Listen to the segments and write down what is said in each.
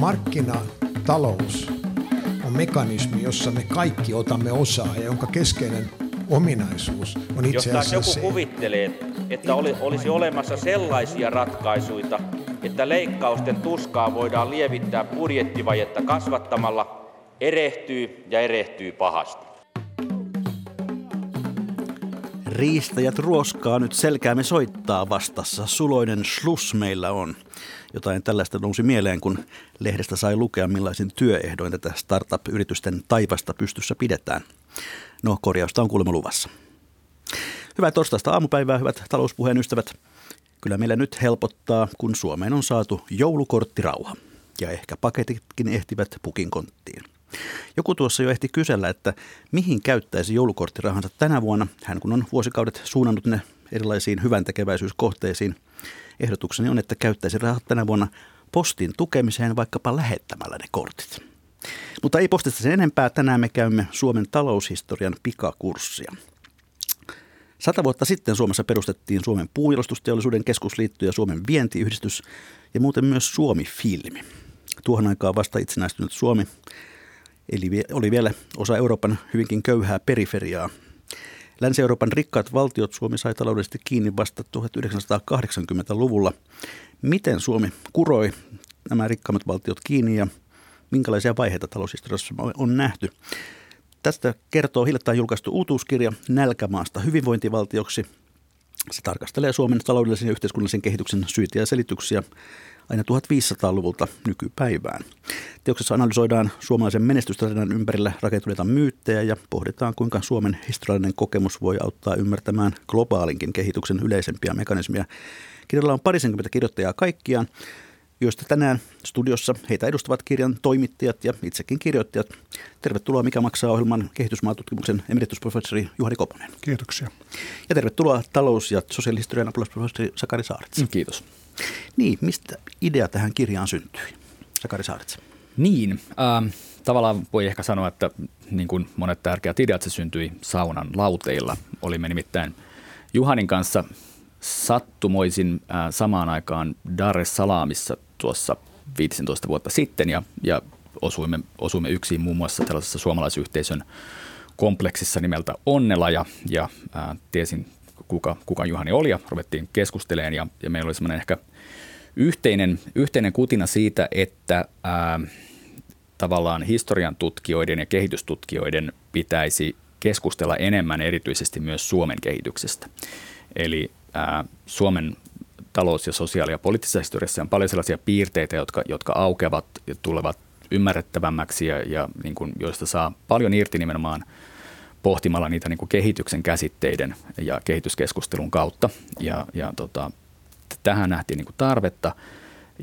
Markkinatalous on mekanismi, jossa me kaikki otamme osaa ja jonka keskeinen ominaisuus on itse asiassa Jos joku se, kuvittelee, että oli, olisi olemassa sellaisia ratkaisuja, että leikkausten tuskaa voidaan lievittää budjettivajetta kasvattamalla, erehtyy ja erehtyy pahasti. Riistäjät ruoskaa nyt selkäämme soittaa vastassa. Suloinen slus meillä on. Jotain tällaista nousi mieleen, kun lehdestä sai lukea, millaisin työehdoin tätä startup-yritysten taivasta pystyssä pidetään. No, korjausta on kuulemma luvassa. Hyvää torstaista aamupäivää, hyvät talouspuheen ystävät. Kyllä meillä nyt helpottaa, kun Suomeen on saatu joulukorttirauha. Ja ehkä paketitkin ehtivät pukin konttiin. Joku tuossa jo ehti kysellä, että mihin käyttäisi joulukorttirahansa tänä vuonna, hän kun on vuosikaudet suunnannut ne erilaisiin hyvän tekeväisyyskohteisiin. Ehdotukseni on, että käyttäisi rahat tänä vuonna postin tukemiseen vaikkapa lähettämällä ne kortit. Mutta ei postista sen enempää. Tänään me käymme Suomen taloushistorian pikakurssia. Sata vuotta sitten Suomessa perustettiin Suomen puunjalostusteollisuuden keskusliitto ja Suomen vientiyhdistys ja muuten myös Suomi-filmi. Tuohon aikaan vasta itsenäistynyt Suomi eli oli vielä osa Euroopan hyvinkin köyhää periferiaa. Länsi-Euroopan rikkaat valtiot Suomi sai taloudellisesti kiinni vasta 1980-luvulla. Miten Suomi kuroi nämä rikkaammat valtiot kiinni ja minkälaisia vaiheita taloushistoriassa on nähty? Tästä kertoo hiljattain julkaistu uutuuskirja Nälkämaasta hyvinvointivaltioksi. Se tarkastelee Suomen taloudellisen ja yhteiskunnallisen kehityksen syitä ja selityksiä aina 1500-luvulta nykypäivään. Teoksessa analysoidaan suomalaisen menestystarinan ympärillä rakentuneita myyttejä ja pohditaan, kuinka Suomen historiallinen kokemus voi auttaa ymmärtämään globaalinkin kehityksen yleisempiä mekanismia. Kirjalla on parisenkymmentä kirjoittajaa kaikkiaan, joista tänään studiossa heitä edustavat kirjan toimittajat ja itsekin kirjoittajat. Tervetuloa Mikä maksaa ohjelman kehitysmaatutkimuksen emeritusprofessori Juhani Koponen. Kiitoksia. Ja tervetuloa talous- ja sosiaalihistorian apulaisprofessori Sakari Saarits. Kiitos. Niin, mistä idea tähän kirjaan syntyi? Sakari Saarits. Niin, ähm, tavallaan voi ehkä sanoa, että niin kuin monet tärkeät ideat, se syntyi saunan lauteilla. Olimme nimittäin Juhanin kanssa sattumoisin äh, samaan aikaan Dar es Salaamissa tuossa 15 vuotta sitten ja, ja osuimme, osuimme yksin muun muassa tällaisessa suomalaisyhteisön kompleksissa nimeltä Onnela ja, ja äh, tiesin kuka, kuka Juhani oli ja ruvettiin keskustelemaan ja, ja meillä oli semmoinen ehkä yhteinen, yhteinen kutina siitä, että ää, tavallaan historian tutkijoiden ja kehitystutkijoiden pitäisi keskustella enemmän erityisesti myös Suomen kehityksestä. Eli ää, Suomen talous- ja sosiaali- ja poliittisessa historiassa on paljon sellaisia piirteitä, jotka, jotka aukeavat ja tulevat ymmärrettävämmäksi ja, ja niin kuin, joista saa paljon irti nimenomaan pohtimalla niitä niin kuin kehityksen käsitteiden ja kehityskeskustelun kautta. Ja, ja tota, tähän nähtiin niin kuin tarvetta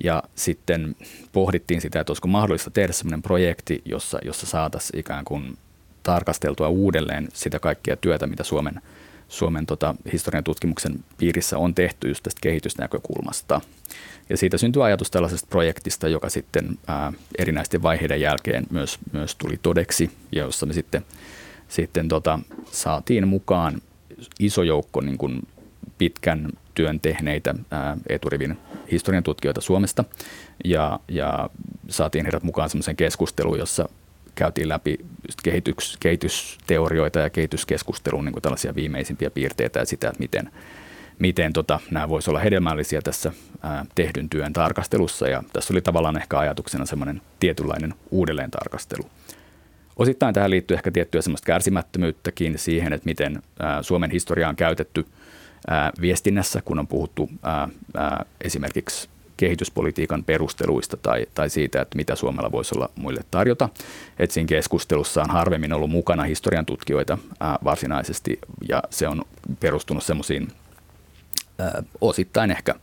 ja sitten pohdittiin sitä, että olisiko mahdollista tehdä sellainen projekti, jossa, jossa saataisiin ikään kuin tarkasteltua uudelleen sitä kaikkea työtä, mitä Suomen, Suomen tota, historian tutkimuksen piirissä on tehty just tästä kehitysnäkökulmasta. Ja siitä syntyi ajatus tällaisesta projektista, joka sitten ää, erinäisten vaiheiden jälkeen myös, myös tuli todeksi, ja jossa me sitten, sitten tota, saatiin mukaan iso joukko niin kuin pitkän työn tehneitä ää, eturivin historian tutkijoita Suomesta ja, ja saatiin heidät mukaan semmoisen keskusteluun, jossa käytiin läpi kehitys, kehitysteorioita ja kehityskeskustelun niin tällaisia viimeisimpiä piirteitä ja sitä, että miten, miten tota, nämä voisivat olla hedelmällisiä tässä ää, tehdyn työn tarkastelussa. Ja tässä oli tavallaan ehkä ajatuksena semmoinen tietynlainen uudelleen tarkastelu. Osittain tähän liittyy ehkä tiettyä semmoista kärsimättömyyttäkin siihen, että miten Suomen historiaa on käytetty – viestinnässä, kun on puhuttu esimerkiksi kehityspolitiikan perusteluista tai, tai siitä, että mitä Suomella voisi olla muille tarjota. Et siinä keskustelussa on harvemmin ollut mukana historian tutkijoita varsinaisesti ja se on perustunut semmoisiin osittain ehkä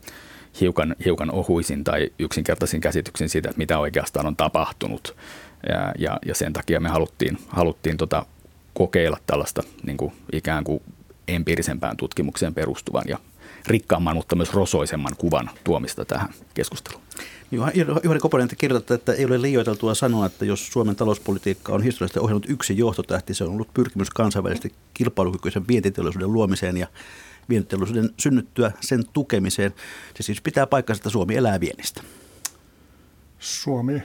hiukan, hiukan ohuisin tai yksinkertaisin käsityksiin siitä, että mitä oikeastaan on tapahtunut. Ja, ja, ja sen takia me haluttiin, haluttiin tota kokeilla tällaista niin kuin ikään kuin empiirisempään tutkimukseen perustuvan ja rikkaamman, mutta myös rosoisemman kuvan tuomista tähän keskusteluun. Juhani Koponen, te kirjoitatte, että ei ole liioiteltua sanoa, että jos Suomen talouspolitiikka on historiallisesti ohjannut yksi johtotähti, se on ollut pyrkimys kansainvälisesti kilpailukykyisen vientiteollisuuden luomiseen ja vientiteollisuuden synnyttyä sen tukemiseen. Se siis pitää paikkansa, että Suomi elää viennistä. Suomi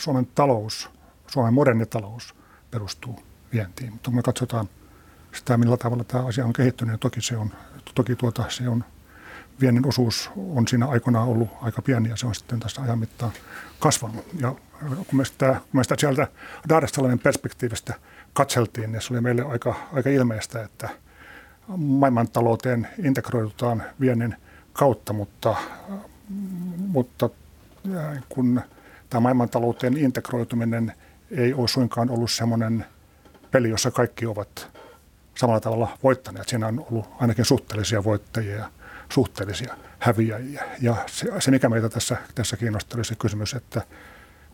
Suomen talous, Suomen moderni talous perustuu vientiin. Mutta kun me katsotaan sitä, millä tavalla tämä asia on kehittynyt, niin toki se on, toki tuota, se on viennin osuus on siinä aikoinaan ollut aika pieni ja se on sitten tässä ajan mittaan kasvanut. Ja kun me sitä, kun me sitä sieltä es perspektiivistä katseltiin, niin se oli meille aika, aika ilmeistä, että maailmantalouteen integroidutaan viennin kautta, mutta, mutta kun tämä maailmantalouteen integroituminen ei ole suinkaan ollut semmoinen peli, jossa kaikki ovat samalla tavalla voittaneet. Siinä on ollut ainakin suhteellisia voittajia ja suhteellisia häviäjiä. Ja se, se mikä meitä tässä, tässä kiinnostaa, oli se kysymys, että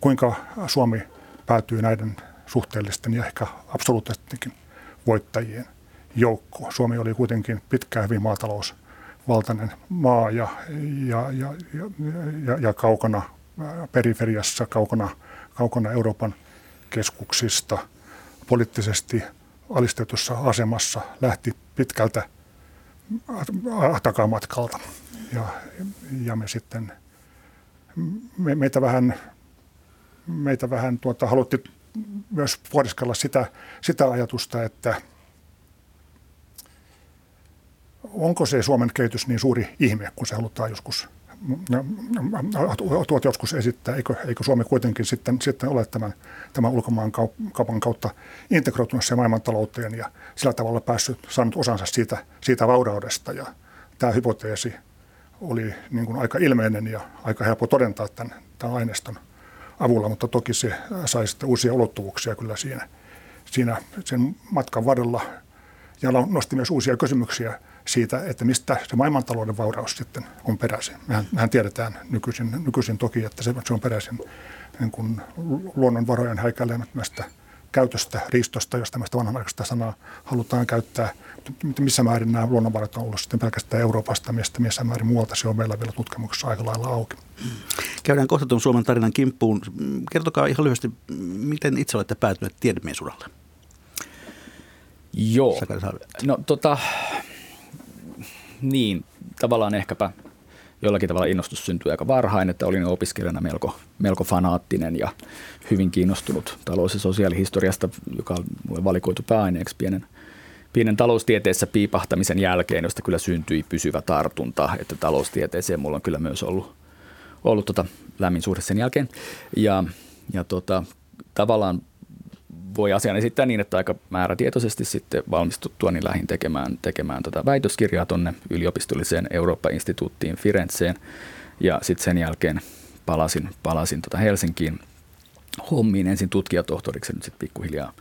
kuinka Suomi päätyy näiden suhteellisten ja ehkä absoluuttistenkin voittajien joukkoon. Suomi oli kuitenkin pitkään hyvin maatalousvaltainen maa ja, ja, ja, ja, ja kaukana periferiassa, kaukana, kaukana Euroopan keskuksista, poliittisesti alistetussa asemassa, lähti pitkältä takamatkalta. Ja, ja me sitten, me, meitä vähän, meitä vähän tuota, haluttiin myös pohdiskella sitä, sitä ajatusta, että onko se Suomen kehitys niin suuri ihme, kun se halutaan joskus tuot joskus esittää, eikö, eikö Suomi kuitenkin sitten, sitten ole tämän, tämän ulkomaan kaupan kautta integroitunut se maailmantalouteen ja sillä tavalla päässyt, saanut osansa siitä, siitä vauraudesta. Ja tämä hypoteesi oli niin kuin aika ilmeinen ja aika helppo todentaa tämän, tämän aineiston avulla, mutta toki se sai sitten uusia ulottuvuuksia kyllä siinä, siinä sen matkan varrella ja nosti myös uusia kysymyksiä siitä, että mistä se maailmantalouden vauraus sitten on peräisin. Mehän, mehän tiedetään nykyisin, nykyisin toki, että se, se on peräisin niin kuin luonnonvarojen häikäilemättömästä käytöstä, riistosta, jos tämmöistä vanhanaikaista sanaa halutaan käyttää. Missä määrin nämä luonnonvarat on ollut sitten pelkästään Euroopasta, mistä missä määrin muualta se on meillä vielä tutkimuksessa aika lailla auki. Käydään kohta tuon Suomen tarinan kimppuun. Kertokaa ihan lyhyesti, miten itse olette päätyneet tiedemiesuralle? Joo. No tota, niin, tavallaan ehkäpä jollakin tavalla innostus syntyi aika varhain, että olin opiskelijana melko, melko fanaattinen ja hyvin kiinnostunut talous- ja sosiaalihistoriasta, joka on valikoitu pääaineeksi pienen, pienen taloustieteessä piipahtamisen jälkeen, josta kyllä syntyi pysyvä tartunta, että taloustieteeseen mulla on kyllä myös ollut, ollut tota lämmin suhde sen jälkeen. Ja, ja tota, tavallaan voi asian esittää niin, että aika määrätietoisesti sitten valmistuttua niin lähdin tekemään, tekemään tota väitöskirjaa tuonne yliopistolliseen Eurooppa-instituuttiin Firenzeen ja sitten sen jälkeen palasin, palasin tota Helsinkiin hommiin ensin tutkijatohtoriksi nyt sitten pikkuhiljaa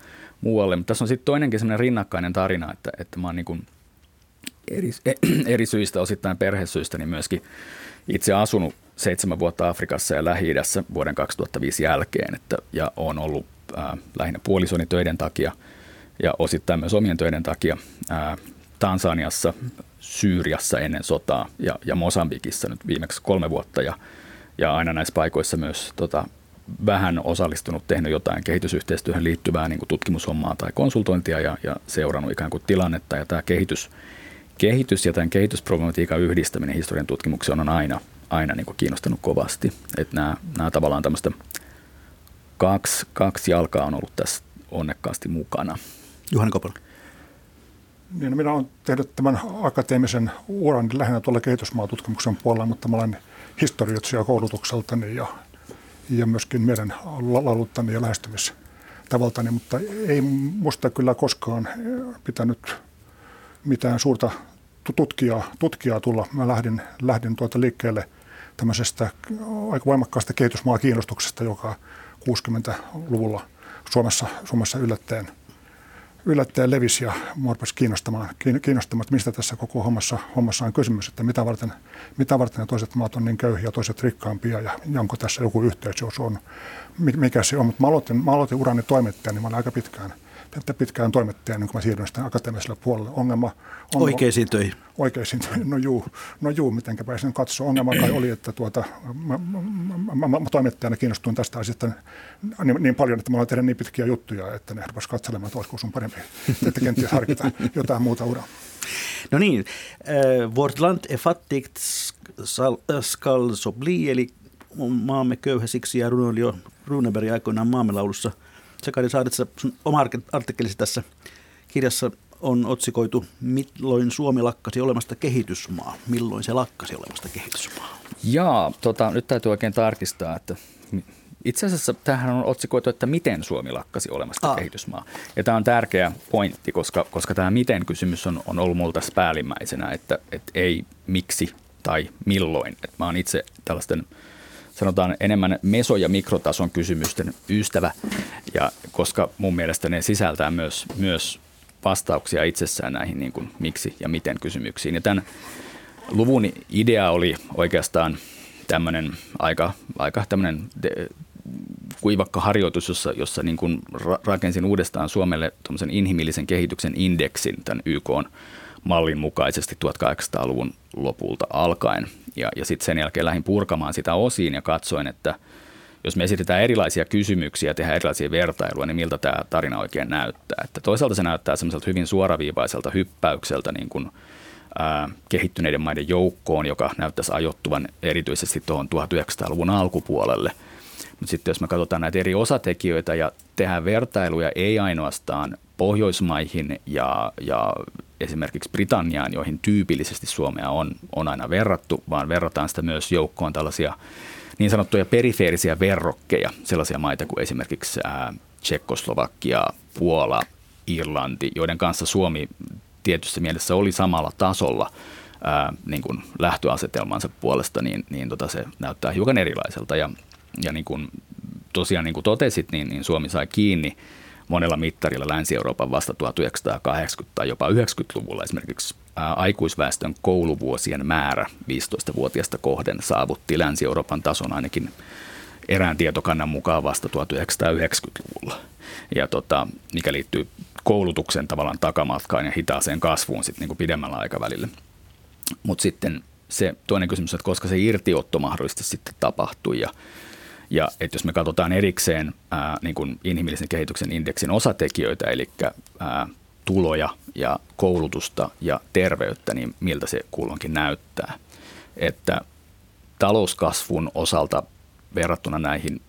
muualle. Mutta tässä on sitten toinenkin semmoinen rinnakkainen tarina, että, että mä oon niin eri, eri syistä, osittain perhesyistä, niin myöskin itse asunut seitsemän vuotta Afrikassa ja lähi vuoden 2005 jälkeen, että, ja on ollut ää, lähinnä puolisoni töiden takia ja osittain myös omien töiden takia ää, Tansaniassa, Syyriassa ennen sotaa ja, ja Mosambikissa nyt viimeksi kolme vuotta ja, ja aina näissä paikoissa myös tota, vähän osallistunut, tehnyt jotain kehitysyhteistyöhön liittyvää niin kuin tutkimushommaa tai konsultointia ja, ja seurannut ikään kuin tilannetta. Ja tämä kehitys, kehitys ja tämän kehitysproblematiikan yhdistäminen historian tutkimukseen on aina, aina niin kuin kiinnostanut kovasti. Että nämä, nämä tavallaan tämmöistä kaksi, kaksi jalkaa on ollut tässä onnekkaasti mukana. Juhani Kopala. Niin, no minä olen tehnyt tämän akateemisen uran lähinnä tuolla kehitysmaatutkimuksen puolella, mutta mä olen historioitsija koulutukseltani ja, ja myöskin meidän lauluttani ja lähestymistavaltani, mutta ei musta kyllä koskaan pitänyt mitään suurta tutkijaa, tutkijaa tulla. Mä lähdin, lähdin tuota liikkeelle tämmöisestä aika voimakkaasta kehitysmaa-kiinnostuksesta, joka 60-luvulla Suomessa, Suomessa yllättäen, yllättäen levisi ja mua kiinnostamaan, kiinnostamaan, että mistä tässä koko hommassa, hommassa on kysymys, että mitä varten, mitä varten ne toiset maat on niin köyhiä ja toiset rikkaampia ja, ja onko tässä joku yhteys, jos on, mikä se on. Mutta mä aloitin, mä aloitin urani toimittajan, niin mä olin aika pitkään – pitkään toimittaja, niin kun mä siirryn sitten akateemiselle puolelle. Ongelma, on, Oikeisiin töihin. Oikeisiin töihin, no juu, no juu mitenkä pääsin katsoa. Ongelma kai oli, että tuota, mä, mä, mä, mä, toimittajana kiinnostuin tästä asiasta niin, niin paljon, että mä olen tehdä niin pitkiä juttuja, että ne rupesivat katselemaan, että olisiko sun parempi, että kenties harkita jotain muuta uraa. No niin, äh, vårt land är fattigt, skall så bli, eli maamme köyhä siksi ja runoilija Runeberg aikoinaan maamme laulussa. Sakari Saadetsa, sun oma artikkelisi tässä kirjassa on otsikoitu Milloin Suomi lakkasi olemasta kehitysmaa? Milloin se lakkasi olemasta kehitysmaa? Jaa, tota, nyt täytyy oikein tarkistaa, että itse asiassa tähän on otsikoitu, että miten Suomi lakkasi olemasta Aa. kehitysmaa. Ja tämä on tärkeä pointti, koska, koska tämä miten-kysymys on, on ollut mulla tässä päällimmäisenä, että, että ei miksi tai milloin. Että mä oon itse tällaisten sanotaan enemmän meso- ja mikrotason kysymysten ystävä, ja koska mun mielestä ne sisältää myös, myös vastauksia itsessään näihin niin kuin miksi ja miten kysymyksiin. Ja tämän luvun idea oli oikeastaan tämmöinen aika, aika tämmöinen de, kuivakka harjoitus, jossa, jossa niin kuin rakensin uudestaan Suomelle inhimillisen kehityksen indeksin tämän YK mallin mukaisesti 1800-luvun lopulta alkaen. Ja, ja sitten sen jälkeen lähdin purkamaan sitä osiin ja katsoin, että jos me esitetään erilaisia kysymyksiä ja tehdään erilaisia vertailuja, niin miltä tämä tarina oikein näyttää. Että toisaalta se näyttää semmoiselta hyvin suoraviivaiselta hyppäykseltä niin kuin, ää, kehittyneiden maiden joukkoon, joka näyttäisi ajoittuvan erityisesti tuohon 1900-luvun alkupuolelle. Mutta sitten jos me katsotaan näitä eri osatekijöitä ja tehdään vertailuja ei ainoastaan Pohjoismaihin ja, ja esimerkiksi Britanniaan, joihin tyypillisesti Suomea on, on aina verrattu, vaan verrataan sitä myös joukkoon tällaisia niin sanottuja perifeerisiä verrokkeja, sellaisia maita kuin esimerkiksi ää, Tsekkoslovakia, Puola, Irlanti, joiden kanssa Suomi tietyssä mielessä oli samalla tasolla ää, niin kuin lähtöasetelmansa puolesta, niin, niin tota se näyttää hiukan erilaiselta. Ja, ja niin kuin tosiaan niin kuin totesit, niin, niin Suomi sai kiinni monella mittarilla Länsi-Euroopan vasta 1980- tai jopa 90-luvulla esimerkiksi aikuisväestön kouluvuosien määrä 15-vuotiaasta kohden saavutti Länsi-Euroopan tason ainakin erään tietokannan mukaan vasta 1990-luvulla. Ja tota, mikä liittyy koulutuksen tavallaan takamatkaan ja hitaaseen kasvuun sitten niin kuin pidemmällä aikavälillä. Mutta sitten se toinen kysymys, että koska se irtiotto mahdollisesti sitten tapahtui ja ja että jos me katsotaan erikseen ää, niin kuin inhimillisen kehityksen indeksin osatekijöitä, eli ää, tuloja ja koulutusta ja terveyttä, niin miltä se kulloinkin näyttää. Että talouskasvun osalta verrattuna näihin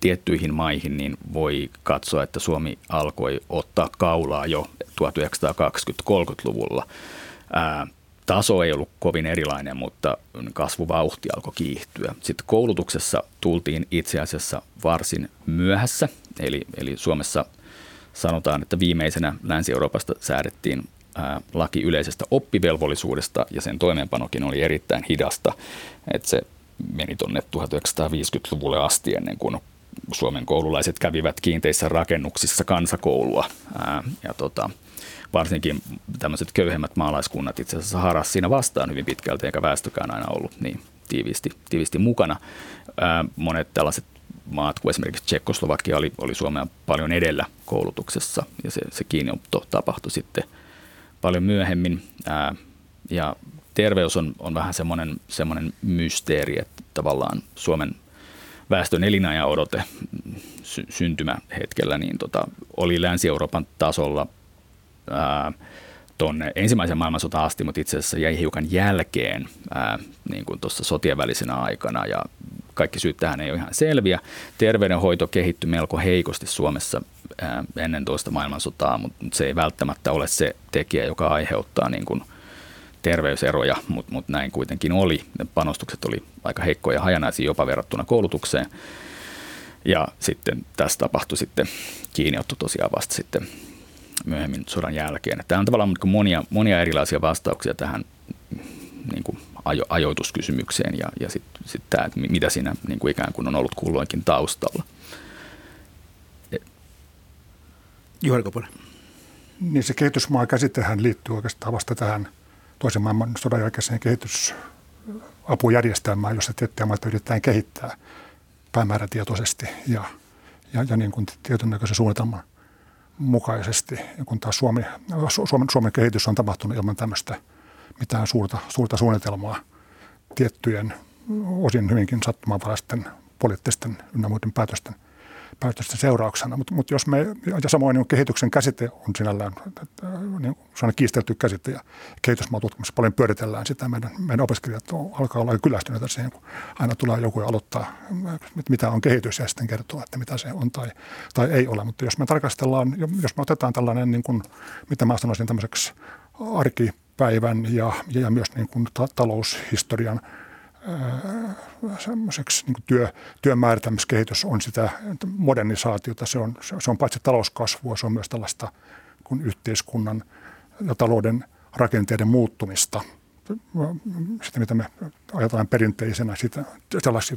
tiettyihin maihin, niin voi katsoa, että Suomi alkoi ottaa kaulaa jo 1920-30-luvulla. Taso ei ollut kovin erilainen, mutta kasvuvauhti alkoi kiihtyä. Sitten koulutuksessa tultiin itse asiassa varsin myöhässä, eli, eli Suomessa sanotaan, että viimeisenä Länsi-Euroopasta säädettiin ää, laki yleisestä oppivelvollisuudesta ja sen toimeenpanokin oli erittäin hidasta, että se meni tuonne 1950-luvulle asti ennen kuin Suomen koululaiset kävivät kiinteissä rakennuksissa kansakoulua. Ja tota, varsinkin tämmöiset köyhemmät maalaiskunnat itse asiassa haras siinä vastaan hyvin pitkälti, eikä väestökään aina ollut niin tiiviisti, tiiviisti mukana. Monet tällaiset maat, kuin esimerkiksi Tsekkoslovakia, oli, oli Suomea paljon edellä koulutuksessa, ja se, se kiinniotto tapahtui sitten paljon myöhemmin. Ja terveys on, on vähän semmoinen, semmoinen mysteeri, että tavallaan Suomen väestön elinajan odote sy- syntymähetkellä niin tota, oli Länsi-Euroopan tasolla tuonne ensimmäisen maailmansotaan asti, mutta itse asiassa jäi hiukan jälkeen ää, niin kuin tuossa sotien välisenä aikana ja kaikki syyt tähän ei ole ihan selviä. Terveydenhoito kehittyi melko heikosti Suomessa ää, ennen toista maailmansotaa, mutta se ei välttämättä ole se tekijä, joka aiheuttaa niin kuin terveyseroja, mutta mut näin kuitenkin oli. Ne panostukset oli aika heikkoja ja hajanaisia jopa verrattuna koulutukseen. Ja sitten tässä tapahtui sitten kiinniotto tosiaan vasta sitten myöhemmin sodan jälkeen. Tämä on tavallaan monia, monia erilaisia vastauksia tähän niin kuin ajo, ajoituskysymykseen ja, ja sitten sit tämä, että mitä siinä niin kuin ikään kuin on ollut kulloinkin taustalla. E- Juhari Koponen. Niin se kehitysmaa käsitehän liittyy oikeastaan vasta tähän toisen maailman sodan jälkeiseen kehitysapujärjestelmään, jossa tiettyjä maita yritetään kehittää päämäärätietoisesti ja, ja, ja niin kuin tietyn näköisen suunnitelman mukaisesti, kun taas Suomi, Suomen, Suomen kehitys on tapahtunut ilman tämmöistä mitään suurta, suurta suunnitelmaa tiettyjen osin hyvinkin sattumanvaraisten poliittisten ynnä muiden päätösten päätösten seurauksena. Mutta mut jos me, ja samoin niin kehityksen käsite on sinällään, niin se on kiistelty käsite ja kehitysmaatutkimuksessa paljon pyöritellään sitä. Meidän, meidän opiskelijat alkaa olla kyllästyneitä siihen, kun aina tulee joku ja aloittaa, mitä on kehitys ja sitten kertoo, että mitä se on tai, tai ei ole. Mutta jos me tarkastellaan, jos me otetaan tällainen, niin kuin, mitä mä sanoisin tämmöiseksi arkipäivän ja, ja myös niin kuin ta- taloushistorian – semmoiseksi niin työ, työn määritämiskehitys on sitä modernisaatiota. Se on, se on paitsi talouskasvua, se on myös tällaista kun yhteiskunnan ja talouden rakenteiden muuttumista. Sitä, mitä me ajatellaan perinteisenä, sitä, sellaisia,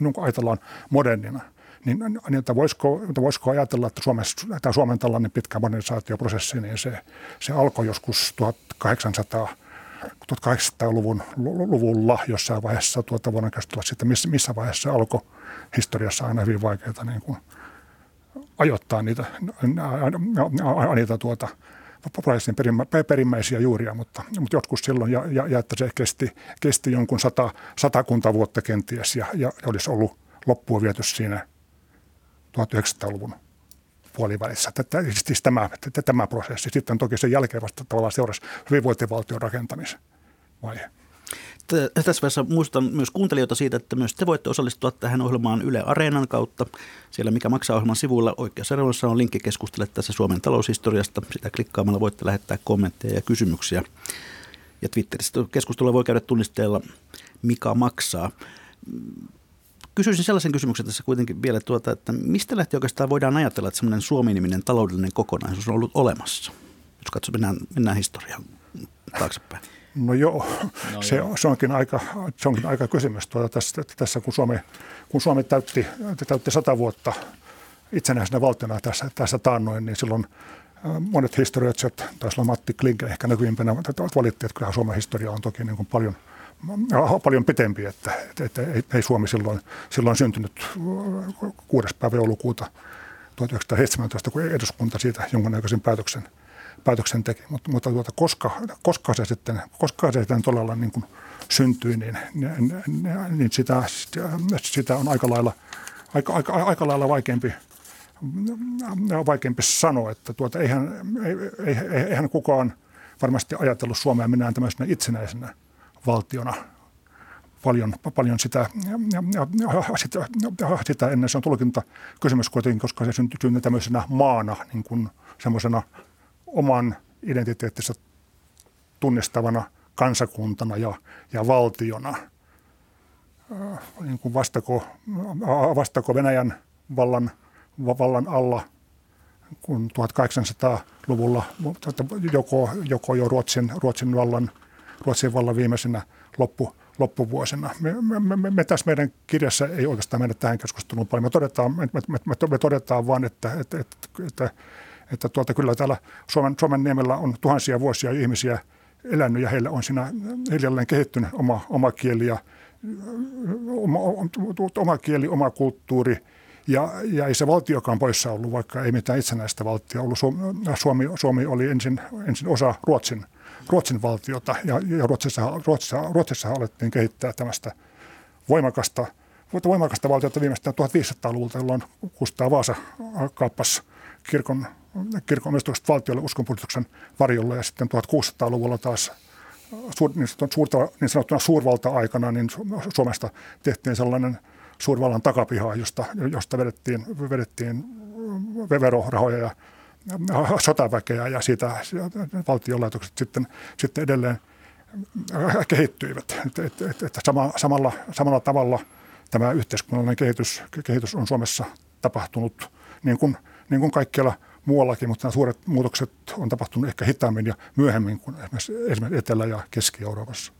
niin ajatellaan modernina. Niin, niin että voisiko, että voisiko ajatella, että Suomessa, tämä Suomen tällainen pitkä modernisaatioprosessi, niin se, se alkoi joskus 1800 1800-luvun luvulla jossain vaiheessa tuota voidaan keskustella siitä, missä, missä vaiheessa alkoi historiassa aina hyvin vaikeaa niin kuin ajoittaa niitä, niitä tuota, populaisten perimmäisiä juuria, mutta, mutta joskus silloin, ja, ja, ja että se kesti, kesti jonkun sata, satakunta vuotta kenties, ja, ja olisi ollut loppua viety siinä 1900-luvun puolivälissä. Tätä, siis tämä, tämä prosessi. Sitten toki sen jälkeen vasta tavallaan seurasi hyvinvointivaltion rakentamisvaihe. Tässä vaiheessa muistutan myös kuuntelijoita siitä, että myös te voitte osallistua tähän ohjelmaan Yle Areenan kautta. Siellä Mikä maksaa ohjelman sivuilla oikeassa reunassa on linkki keskustella tässä Suomen taloushistoriasta. Sitä klikkaamalla voitte lähettää kommentteja ja kysymyksiä. Ja Twitterissä keskustelua voi käydä tunnisteella Mikä maksaa kysyisin sellaisen kysymyksen tässä kuitenkin vielä, tuota, että mistä lähti oikeastaan voidaan ajatella, että semmoinen Suomi-niminen taloudellinen kokonaisuus on ollut olemassa? Jos katsoo, mennään, mennään historiaan taaksepäin. No joo, no se, joo. se, onkin aika, se onkin aika kysymys. Tuota, tässä, tässä kun, Suomi, kun Suomi täytti, täytti sata vuotta itsenäisenä valtiona tässä, tässä taannoin, niin silloin äh, monet historioitsijat, taisi olla Matti Klinke ehkä näkyvimpänä, valitti, että kyllä Suomen historia on toki niin kuin paljon – paljon pitempi, että, että ei Suomi silloin, silloin syntynyt 6. päivä joulukuuta 1917, kun eduskunta siitä jonkunnäköisen päätöksen, päätöksen teki. Mutta, mutta tuota, koska, koska, se sitten, koska se sitten todella niin kuin syntyi, niin, niin, niin sitä, sitä on aika lailla, aika, aika, aika lailla vaikeampi, vaikeampi sanoa, että tuota, eihän, eihän kukaan varmasti ajatellut Suomea minään tämmöisenä itsenäisenä – valtiona paljon, paljon sitä, sitä, sitä ennen. Se on tulkinta kysymys kuitenkin, koska se syntyy tämmöisenä maana, niin kuin semmoisena oman identiteettinsä tunnistavana kansakuntana ja, ja valtiona. Niin kuin vastako, vastako Venäjän vallan, vallan alla, kun 1800-luvulla joko, joko jo Ruotsin, Ruotsin vallan – Ruotsin vallan viimeisenä loppu, loppuvuosina. Me, me, me, me tässä meidän kirjassa ei oikeastaan mennä tähän keskusteluun paljon. Me todetaan, me, me, me, me todetaan vaan, että, että, että, että, että tuota, kyllä täällä Suomen, Suomen niemellä on tuhansia vuosia ihmisiä elänyt ja heillä on siinä hiljalleen kehittynyt oma, oma kieli ja oma, oma kieli, oma kulttuuri – ja, ja ei se valtiokaan poissa ollut, vaikka ei mitään itsenäistä valtioa ollut. Suomi, Suomi oli ensin, ensin osa Ruotsin Ruotsin valtiota ja, ja Ruotsissa, Ruotsissa, Ruotsissa alettiin kehittää tämmöistä voimakasta, voimakasta valtiota viimeistään 1500-luvulta, jolloin Kustaa Vaasa kaappasi kirkon, kirkon valtiolle uskonpuolustuksen varjolla. Ja sitten 1600-luvulla taas niin, suurta, niin sanottuna suurvalta-aikana niin Suomesta tehtiin sellainen suurvallan takapiha, josta, josta vedettiin, vedettiin verorahoja ja sotaväkeä ja siitä valtionlaitokset sitten, sitten edelleen kehittyivät. Että, että, että sama, samalla, samalla tavalla tämä yhteiskunnallinen kehitys, kehitys on Suomessa tapahtunut niin kuin, niin kuin kaikkialla muuallakin, mutta nämä suuret muutokset on tapahtunut ehkä hitaammin ja myöhemmin kuin esimerkiksi, Etelä- ja Keski-Euroopassa.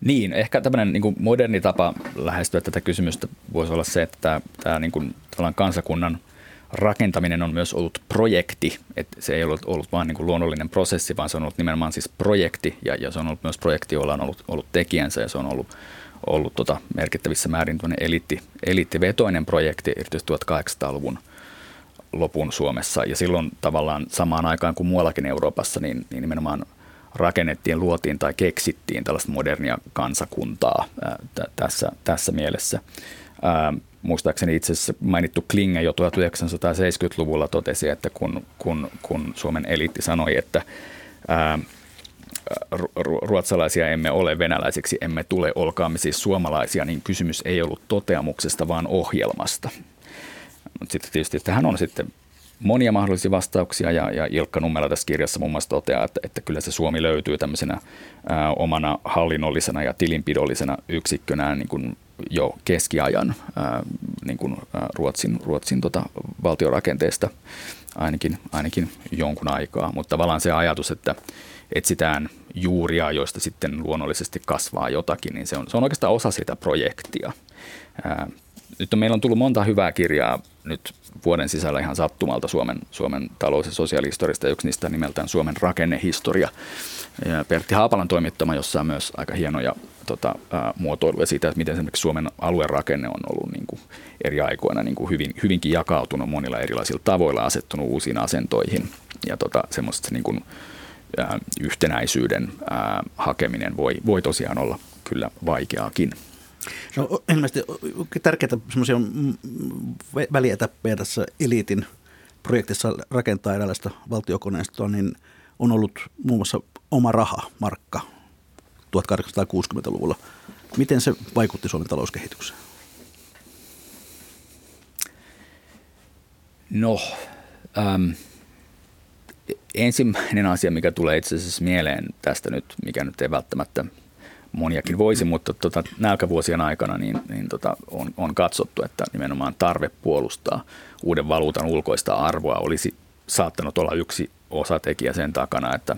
Niin, ehkä tämmöinen niin moderni tapa lähestyä tätä kysymystä voisi olla se, että tämä, tämä niin kuin, kansakunnan – rakentaminen on myös ollut projekti, että se ei ollut, ollut vain niin luonnollinen prosessi, vaan se on ollut nimenomaan siis projekti. Ja, ja se on ollut myös projekti, jolla on ollut, ollut tekijänsä ja se on ollut, ollut tota merkittävissä määrin eliitti, eliittivetoinen projekti erityisesti 1800-luvun lopun Suomessa. Ja silloin tavallaan samaan aikaan kuin muuallakin Euroopassa, niin, niin nimenomaan rakennettiin, luotiin tai keksittiin tällaista modernia kansakuntaa ää, t- tässä, tässä mielessä. Ää, muistaakseni itse asiassa mainittu Klinge jo 1970-luvulla totesi, että kun, kun, kun Suomen eliitti sanoi, että ää, ruotsalaisia emme ole, venäläisiksi emme tule, olkaamme siis suomalaisia, niin kysymys ei ollut toteamuksesta, vaan ohjelmasta. Sitten tietysti tähän on sitten monia mahdollisia vastauksia ja, ja Ilkka Nummela tässä kirjassa muun muassa toteaa, että, että kyllä se Suomi löytyy tämmöisenä ää, omana hallinnollisena ja tilinpidollisena yksikkönään niin kuin jo keskiajan ää, niin kuin, Ruotsin, Ruotsin tota, valtiorakenteesta ainakin, ainakin jonkun aikaa. Mutta tavallaan se ajatus, että etsitään juuria, joista sitten luonnollisesti kasvaa jotakin, niin se on, se on oikeastaan osa sitä projektia. Ää, nyt on, meillä on tullut monta hyvää kirjaa nyt vuoden sisällä ihan sattumalta Suomen, Suomen talous- ja sosiaalihistoriasta. Yksi niistä nimeltään Suomen rakennehistoria. Ja Pertti Haapalan toimittama, jossa on myös aika hienoja tota, ää, muotoiluja siitä, että miten esimerkiksi Suomen aluerakenne on ollut niin kuin eri aikoina niin kuin hyvin, hyvinkin jakautunut monilla erilaisilla tavoilla, asettunut uusiin asentoihin. Ja tota, semmoista niin kuin, ää, yhtenäisyyden ää, hakeminen voi, voi tosiaan olla kyllä vaikeaakin. No ilmeisesti tärkeää semmoisia välietappeja tässä eliitin projektissa rakentaa eräänlaista valtiokoneistoa, niin on ollut muun muassa oma raha, markka, 1860-luvulla. Miten se vaikutti Suomen talouskehitykseen? No, ähm, ensimmäinen asia, mikä tulee itse asiassa mieleen tästä nyt, mikä nyt ei välttämättä moniakin voisi, mutta tota, nälkävuosien aikana niin, niin tota, on, on katsottu, että nimenomaan tarve puolustaa uuden valuutan ulkoista arvoa olisi saattanut olla yksi osatekijä sen takana, että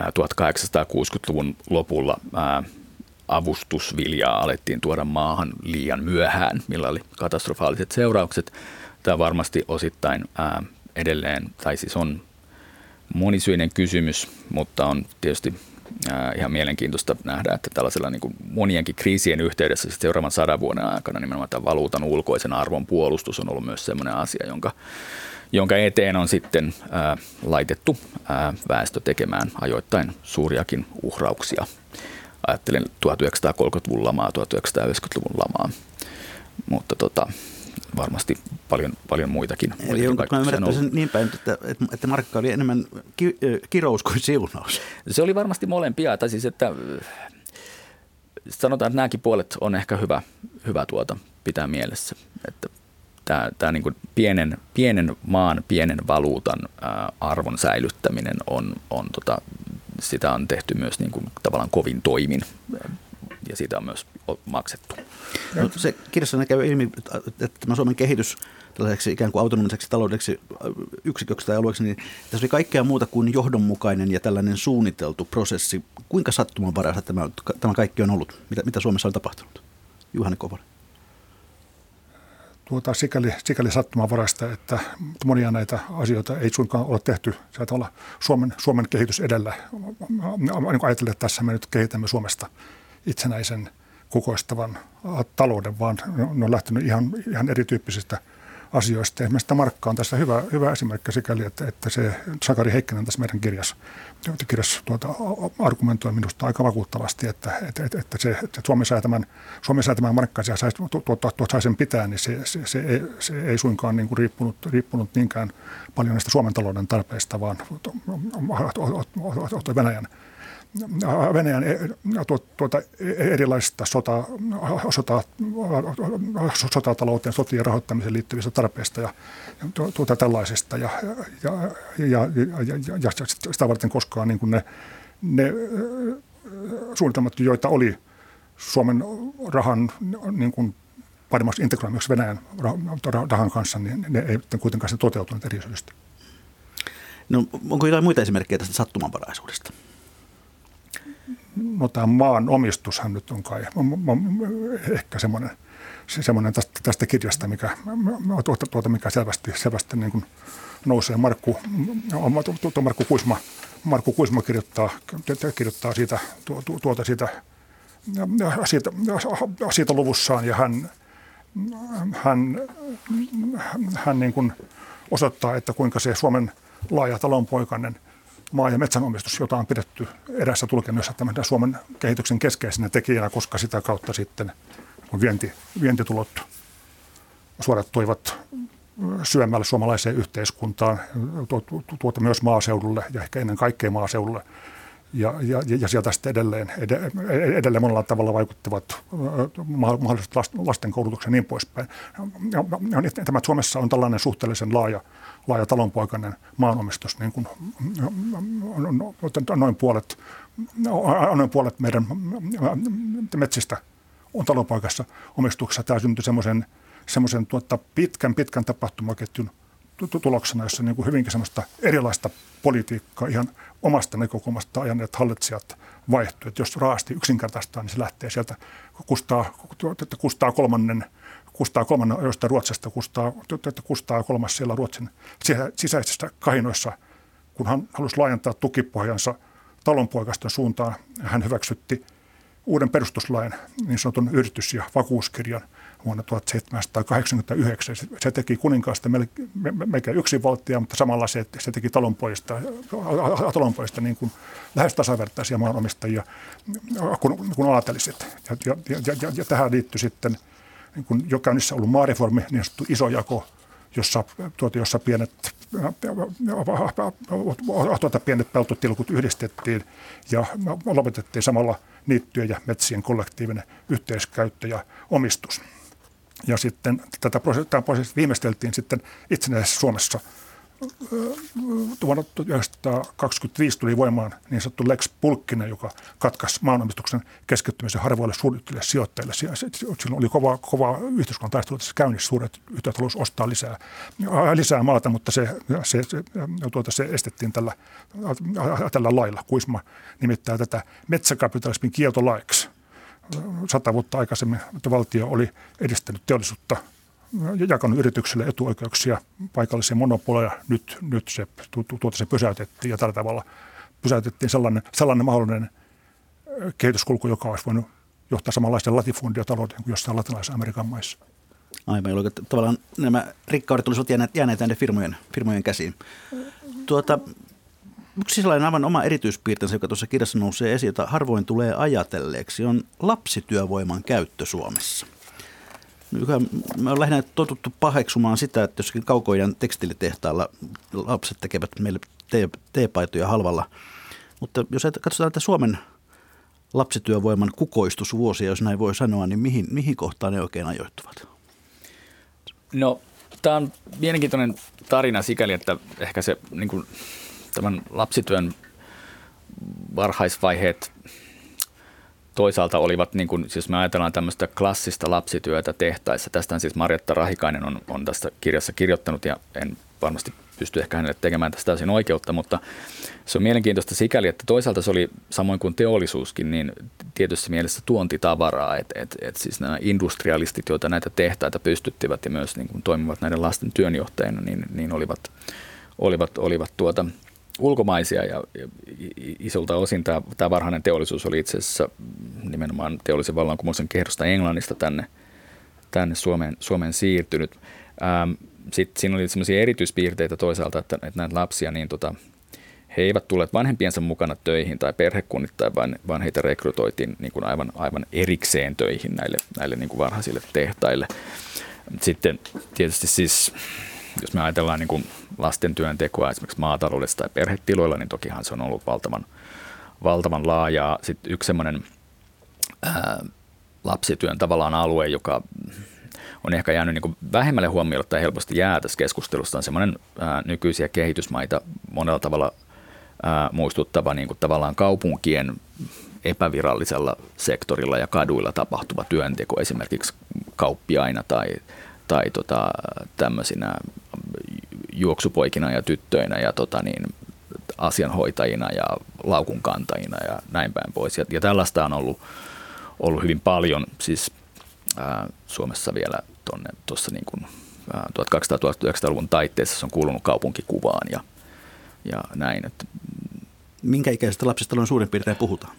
1860-luvun lopulla avustusviljaa alettiin tuoda maahan liian myöhään, millä oli katastrofaaliset seuraukset. Tämä varmasti osittain edelleen, tai siis on monisyinen kysymys, mutta on tietysti ihan mielenkiintoista nähdä, että tällaisella niin kuin monienkin kriisien yhteydessä seuraavan sadan vuoden aikana nimenomaan tämä valuutan ulkoisen arvon puolustus on ollut myös sellainen asia, jonka, jonka eteen on sitten ää, laitettu ää, väestö tekemään ajoittain suuriakin uhrauksia. Ajattelen 1930-luvun lamaa, 1990-luvun lamaa, mutta tota, varmasti paljon, paljon muitakin. Eli onko mä ymmärrän sen niin päin, että, että Markka oli enemmän ki, kirous kuin siunaus? Se oli varmasti molempia. Tai siis, että sanotaan, että nämäkin puolet on ehkä hyvä, hyvä tuota pitää mielessä. Että tämä, tämä niin kuin pienen, pienen maan, pienen valuutan arvon säilyttäminen on, on tota, sitä on tehty myös niin kuin tavallaan kovin toimin ja siitä on myös maksettu. No, se kirjassa käy ilmi, että tämä Suomen kehitys tällaiseksi ikään kuin autonomiseksi taloudeksi yksiköksi tai alueeksi, niin tässä oli kaikkea muuta kuin johdonmukainen ja tällainen suunniteltu prosessi. Kuinka sattumanvaraista tämä, tämä kaikki on ollut? Mitä, mitä Suomessa on tapahtunut? Juhani Koponen. Tuota, sikäli, sikäli sattumanvaraista, että monia näitä asioita ei suinkaan ole tehty olla Suomen, Suomen kehitys edellä. Niin ajatellen, että tässä me nyt kehitämme Suomesta itsenäisen kukoistavan talouden, vaan ne on lähtenyt ihan, ihan erityyppisistä asioista. Esimerkiksi Markka on tässä hyvä, hyvä esimerkki sikäli, että, että se Sakari Heikkinen tässä meidän kirjassa, kirjassa tuota, argumentoi minusta aika vakuuttavasti, että, että, että, että, se, että Suomen säätämän, Suomen säätämän markkaisia saisi, tuota, tuota, sen pitää, niin se, se, se, ei, se ei suinkaan niin kuin riippunut, riippunut niinkään paljon näistä Suomen talouden tarpeista, vaan Venäjän Venäjän e, tuota, erilaisista sota, sota, sotatalouteen, sotien rahoittamiseen liittyvistä tarpeista ja tuota, tällaisista. Ja, ja, ja, ja, ja, sitä varten koskaan niin ne, ne suunnitelmat, joita oli Suomen rahan niin kuin paremmaksi integroimiseksi Venäjän rahan kanssa, niin ne ei kuitenkaan se toteutunut eri syystä. No, onko jotain muita esimerkkejä tästä sattumanvaraisuudesta? No tämä maan omistushan nyt on kai ehkä semmoinen, semmoinen tästä, tästä kirjasta, mikä, tuota, tuota, mikä selvästi, selvästi niin kuin nousee. Markku, tuota Markku, Kuisma, Markku Kuisma kirjoittaa, kirjoittaa siitä, tuota siitä, siitä, siitä luvussaan ja hän, hän, hän niin kuin osoittaa, että kuinka se Suomen laaja talonpoikainen – maa- ja metsänomistus, jota on pidetty erässä tulkinnossa Suomen kehityksen keskeisenä tekijänä, koska sitä kautta sitten vienti, vientitulot suorat toivat syömällä suomalaiseen yhteiskuntaan, tuota myös maaseudulle ja ehkä ennen kaikkea maaseudulle. Ja, ja, ja sieltä sitten edelleen, edelleen monella tavalla vaikuttavat mahdolliset lasten koulutuksen ja niin poispäin. Tämä Suomessa on tällainen suhteellisen laaja, laaja talonpoikainen maanomistus, niin kuin noin puolet, noin puolet meidän metsistä on talonpaikassa omistuksessa. Tämä syntyi semmoisen semmoisen tuota, pitkän, pitkän tapahtumaketjun tuloksena, jossa niin kuin hyvinkin semmoista erilaista politiikkaa ihan omasta näkökulmasta ajaneet hallitsijat vaihtuu. Että jos raasti yksinkertaistaa, niin se lähtee sieltä Kustaa, Kustaa kolmannen Kustaa kolmannen josta Ruotsista, Kustaa, Kustaa kolmas siellä Ruotsin sisäisissä kahinoissa, kun hän halusi laajentaa tukipohjansa talonpoikaston suuntaan, hän hyväksytti uuden perustuslain, niin sanotun yritys- ja vakuuskirjan, vuonna 1789. Se teki kuninkaasta melkein yksinvaltia, mutta samalla se, se teki talonpoista, talonpoista niin kuin lähes tasavertaisia maanomistajia kuin, kuin aateliset. Ja, ja, ja, ja, ja tähän liittyi sitten niin kuin jo käynnissä ollut maareformi, niin sanottu isojako, jossa, tuota, jossa pienet, tuota, pienet peltotilkut yhdistettiin ja lopetettiin samalla niittyjen ja metsien kollektiivinen yhteiskäyttö ja omistus. Ja sitten tätä prosessia, viimeisteltiin sitten itsenäisessä Suomessa. Vuonna 1925 tuli voimaan niin sanottu Lex Pulkkinen, joka katkaisi maanomistuksen keskittymisen harvoille suurille sijoittajille. Silloin oli kova, kova yhteiskuntataistelu tässä käynnissä. Suuret yhteistalous ostaa lisää, lisää maata, mutta se, se, se, tuota, se estettiin tällä, tällä lailla. Kuisma nimittäin tätä metsäkapitalismin kieltolaiksi – sata vuotta aikaisemmin, että valtio oli edistänyt teollisuutta jakanut yrityksille etuoikeuksia, paikallisia monopoleja. Nyt, nyt se, tuota se pysäytettiin ja tällä tavalla pysäytettiin sellainen, sellainen mahdollinen kehityskulku, joka olisi voinut johtaa samanlaisten latifundiatalouteen kuin jossain latinalaisessa Amerikan maissa. Aivan, jolloin tavallaan nämä rikkaudet olisivat jääneet, jääneet tänne firmojen, firmojen käsiin. Tuota, Yksi sellainen aivan oma erityispiirteensä, joka tuossa kirjassa nousee esiin, jota harvoin tulee ajatelleeksi, on lapsityövoiman käyttö Suomessa. Me on lähinnä totuttu paheksumaan sitä, että jossakin kaukoidän tekstiilitehtaalla lapset tekevät meille teepaitoja halvalla. Mutta jos katsotaan että Suomen lapsityövoiman kukoistusvuosia, jos näin voi sanoa, niin mihin, mihin kohtaan ne oikein ajoittuvat? No, tämä on mielenkiintoinen tarina sikäli, että ehkä se niin kuin tämän lapsityön varhaisvaiheet toisaalta olivat, niin kuin, siis me ajatellaan tämmöistä klassista lapsityötä tehtaissa. Tästä siis Marjatta Rahikainen on, on tästä kirjassa kirjoittanut ja en varmasti pysty ehkä hänelle tekemään tästä täysin oikeutta, mutta se on mielenkiintoista sikäli, että toisaalta se oli samoin kuin teollisuuskin, niin tietyssä mielessä tuontitavaraa, että et, et siis nämä industrialistit, joita näitä tehtaita pystyttivät ja myös niin kuin toimivat näiden lasten työnjohtajina, niin, niin olivat, olivat, olivat tuota, ulkomaisia ja, ja isolta osin tämä, tämä varhainen teollisuus oli itse asiassa nimenomaan teollisen vallankumouksen kehdosta Englannista tänne, tänne Suomeen, Suomeen siirtynyt. Ähm, Sitten siinä oli sellaisia erityispiirteitä toisaalta, että, että näitä lapsia, niin tota, he eivät tulleet vanhempiensa mukana töihin tai perhekunnittain, vaan, vaan heitä rekrytoitiin niin kuin aivan, aivan erikseen töihin näille, näille niin kuin varhaisille tehtaille. Sitten tietysti siis jos me ajatellaan niin kuin lasten työntekoa esimerkiksi maataloudessa tai perhetiloilla, niin tokihan se on ollut valtavan, valtavan laajaa. Sitten yksi semmoinen lapsityön tavallaan alue, joka on ehkä jäänyt niin vähemmälle huomiolle tai helposti jää tässä keskustelussa, on semmoinen ää, nykyisiä kehitysmaita monella tavalla ää, muistuttava niin kuin tavallaan kaupunkien epävirallisella sektorilla ja kaduilla tapahtuva työnteko, esimerkiksi kauppiaina tai, tai tota, tämmöisinä juoksupoikina ja tyttöinä ja tota niin, asianhoitajina ja laukunkantajina ja näin päin pois. Ja, ja tällaista on ollut, ollut hyvin paljon siis ää, Suomessa vielä tuossa niin kuin, 1200-1900-luvun taitteessa se on kuulunut kaupunkikuvaan ja, ja näin. Että, Minkä ikäisistä lapsista on suurin piirtein puhutaan?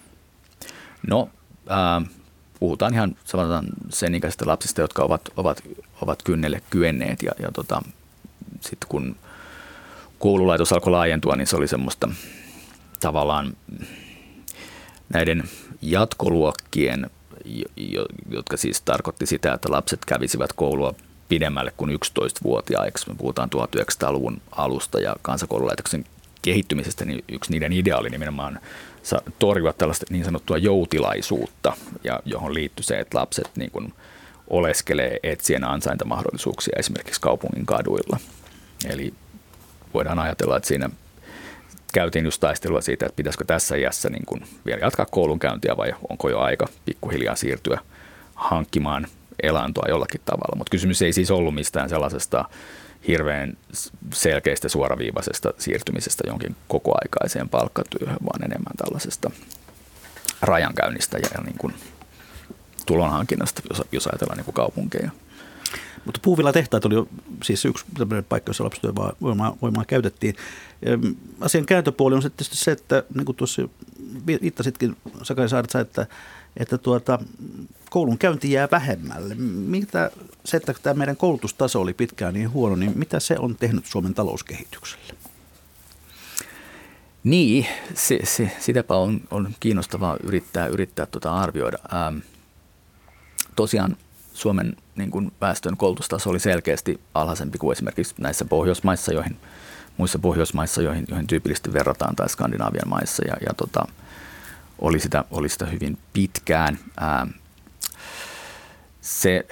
No, ää, puhutaan ihan sanotaan sen ikäisistä lapsista, jotka ovat, ovat, ovat kynnelle kyenneet ja, ja tota, sitten kun koululaitos alkoi laajentua, niin se oli semmoista tavallaan näiden jatkoluokkien jotka siis tarkoitti sitä, että lapset kävisivät koulua pidemmälle kuin 11-vuotiaiksi. Me puhutaan 1900-luvun alusta ja kansakoululaitoksen kehittymisestä, niin yksi niiden idea oli nimenomaan torjua tällaista niin sanottua joutilaisuutta, ja johon liittyy se, että lapset niin kuin oleskelee etsien ansaintamahdollisuuksia esimerkiksi kaupungin kaduilla. Eli voidaan ajatella, että siinä käytiin just taistelua siitä, että pitäisikö tässä iässä niin kuin vielä jatkaa koulunkäyntiä vai onko jo aika pikkuhiljaa siirtyä hankkimaan elantoa jollakin tavalla. Mutta kysymys ei siis ollut mistään sellaisesta hirveän selkeistä suoraviivaisesta siirtymisestä jonkin kokoaikaiseen palkkatyöhön, vaan enemmän tällaisesta rajankäynnistä ja niin kuin tulonhankinnasta, jos, jos ajatellaan niin kuin kaupunkeja. Mutta tehtaat oli siis yksi paikka, jossa lapsityövoimaa voimaa käytettiin. Asian kääntöpuoli on sitten se, että niin kuin tuossa viittasitkin Sakari Saartsa, että, että tuota, koulun käynti jää vähemmälle. Mitä se, että tämä meidän koulutustaso oli pitkään niin huono, niin mitä se on tehnyt Suomen talouskehitykselle? Niin, se, se, sitäpä on, on kiinnostavaa yrittää, yrittää tuota arvioida. Ähm, tosiaan Suomen niin kuin väestön koulutustaso oli selkeästi alhaisempi kuin esimerkiksi näissä Pohjoismaissa, joihin, muissa Pohjoismaissa, joihin, joihin tyypillisesti verrataan, tai Skandinavian maissa, ja, ja tota, oli, sitä, oli sitä hyvin pitkään. Ää, se,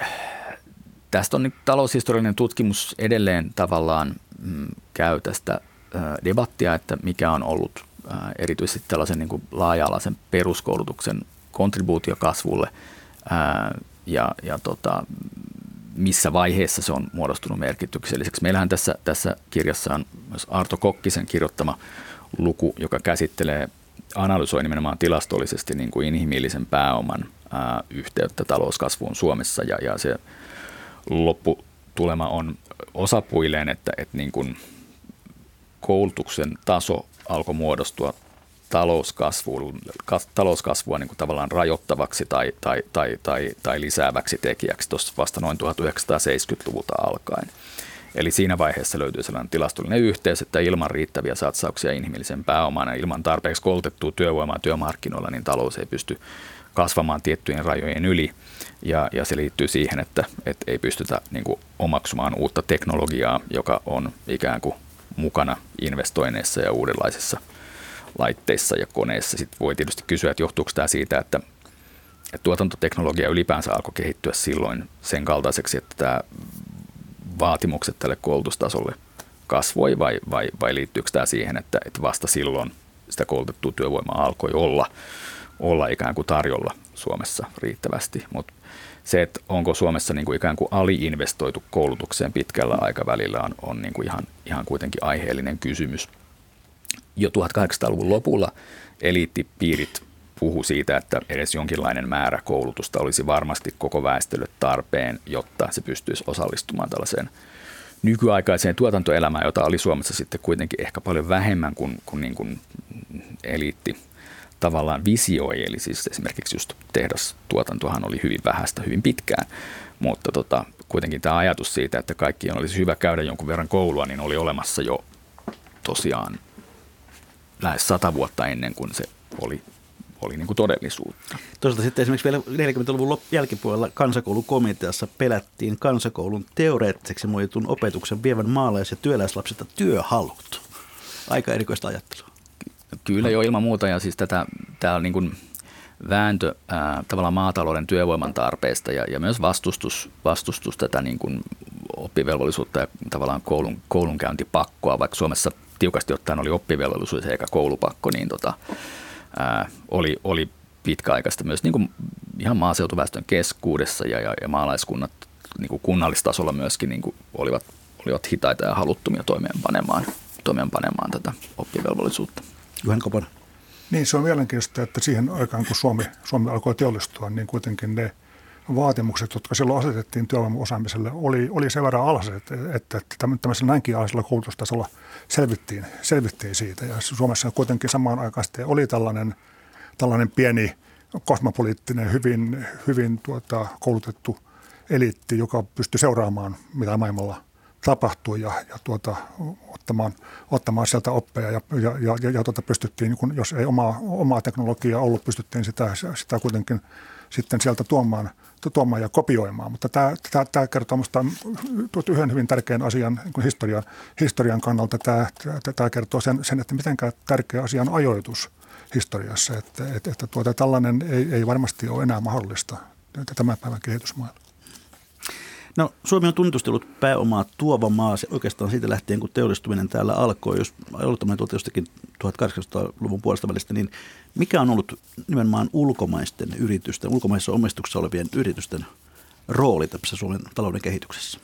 tästä on niin taloushistoriallinen tutkimus edelleen tavallaan mm, käy tästä ää, debattia, että mikä on ollut ää, erityisesti tällaisen niin kuin laaja-alaisen peruskoulutuksen kontribuutio kasvulle ää, ja, ja tota, missä vaiheessa se on muodostunut merkitykselliseksi. Meillähän tässä, tässä kirjassa on myös Arto Kokkisen kirjoittama luku, joka käsittelee, analysoi nimenomaan tilastollisesti niin kuin inhimillisen pääoman ää, yhteyttä talouskasvuun Suomessa ja, ja se lopputulema on osapuilleen, että, että niin kuin koulutuksen taso alkoi muodostua talouskasvua, talouskasvua niin kuin tavallaan rajoittavaksi tai, tai, tai, tai, tai lisääväksi tekijäksi tuossa vasta noin 1970-luvulta alkaen. Eli siinä vaiheessa löytyy sellainen tilastollinen yhteys, että ilman riittäviä satsauksia inhimillisen pääomaan ja ilman tarpeeksi koulutettua työvoimaa työmarkkinoilla, niin talous ei pysty kasvamaan tiettyjen rajojen yli. Ja, ja se liittyy siihen, että, että ei pystytä niin kuin, omaksumaan uutta teknologiaa, joka on ikään kuin mukana investoinneissa ja uudenlaisissa – laitteissa ja koneissa. Sitten voi tietysti kysyä, että johtuuko tämä siitä, että, että tuotantoteknologia ylipäänsä alkoi kehittyä silloin sen kaltaiseksi, että tämä vaatimukset tälle koulutustasolle kasvoi vai, vai, vai liittyykö tämä siihen, että, että vasta silloin sitä koulutettua työvoimaa alkoi olla, olla ikään kuin tarjolla Suomessa riittävästi. Mutta se, että onko Suomessa niin kuin ikään kuin aliinvestoitu koulutukseen pitkällä aikavälillä on, on niin kuin ihan, ihan kuitenkin aiheellinen kysymys – jo 1800-luvun lopulla eliittipiirit puhu siitä, että edes jonkinlainen määrä koulutusta olisi varmasti koko väestölle tarpeen, jotta se pystyisi osallistumaan tällaiseen nykyaikaiseen tuotantoelämään, jota oli Suomessa sitten kuitenkin ehkä paljon vähemmän kuin, kuin, niin kuin eliitti tavallaan visioi. Eli siis esimerkiksi just tehdastuotantohan oli hyvin vähäistä hyvin pitkään, mutta tota, kuitenkin tämä ajatus siitä, että kaikkien olisi hyvä käydä jonkun verran koulua, niin oli olemassa jo tosiaan lähes sata vuotta ennen kuin se oli, oli niin kuin todellisuutta. Toisaalta sitten esimerkiksi vielä 40-luvun jälkipuolella kansakoulukomiteassa pelättiin kansakoulun teoreettiseksi muoditun opetuksen vievän maalais- ja työläislapsilta työhalut. Aika erikoista ajattelua. Kyllä jo ilman muuta ja siis tätä, tämä on niin kuin vääntö ää, tavallaan maatalouden työvoiman tarpeesta ja, ja myös vastustus, vastustus tätä niin kuin oppivelvollisuutta ja tavallaan koulun, koulunkäyntipakkoa, vaikka Suomessa tiukasti ottaen oli oppivelvollisuus eikä koulupakko, niin tota, ää, oli, oli pitkäaikaista myös niin kuin ihan maaseutuväestön keskuudessa ja, ja, ja maalaiskunnat niin kuin kunnallistasolla myöskin niin kuin olivat, olivat hitaita ja haluttomia toimeenpanemaan, toimeenpanemaan tätä oppivelvollisuutta. Juhan Koponen. Niin, se on mielenkiintoista, että siihen aikaan, kun Suomi, Suomi alkoi teollistua, niin kuitenkin ne vaatimukset, jotka silloin asetettiin työvoimaosaamiselle, oli, oli sen verran alhaiset, että, että, tämmöisellä näinkin alhaisella koulutustasolla selvittiin, selvittiin siitä. Ja Suomessa kuitenkin samaan aikaan oli tällainen, tällainen pieni kosmopoliittinen, hyvin, hyvin tuota, koulutettu eliitti, joka pystyi seuraamaan, mitä maailmalla tapahtui ja, ja tuota, ottamaan, ottamaan sieltä oppeja ja, ja, ja, ja tuota pystyttiin, kun jos ei omaa, omaa teknologiaa ollut, pystyttiin sitä, sitä kuitenkin sitten sieltä tuomaan, tuomaan ja kopioimaan. Mutta tämä, tämä, tämä kertoo minusta yhden hyvin tärkeän asian niin historian, historian kannalta. Tämä, tämä kertoo sen, sen että miten tärkeä asia on ajoitus historiassa. Että, että, että tuota, tällainen ei, ei varmasti ole enää mahdollista tämän päivän kehitysmailla. No, Suomi on tunnustellut pääomaa tuova maa oikeastaan siitä lähtien, kun teollistuminen täällä alkoi. Jos aloitamme tuolta jostakin 1800-luvun puolesta välistä, niin mikä on ollut nimenomaan ulkomaisten yritysten, ulkomaisessa omistuksessa olevien yritysten rooli tässä Suomen talouden kehityksessä?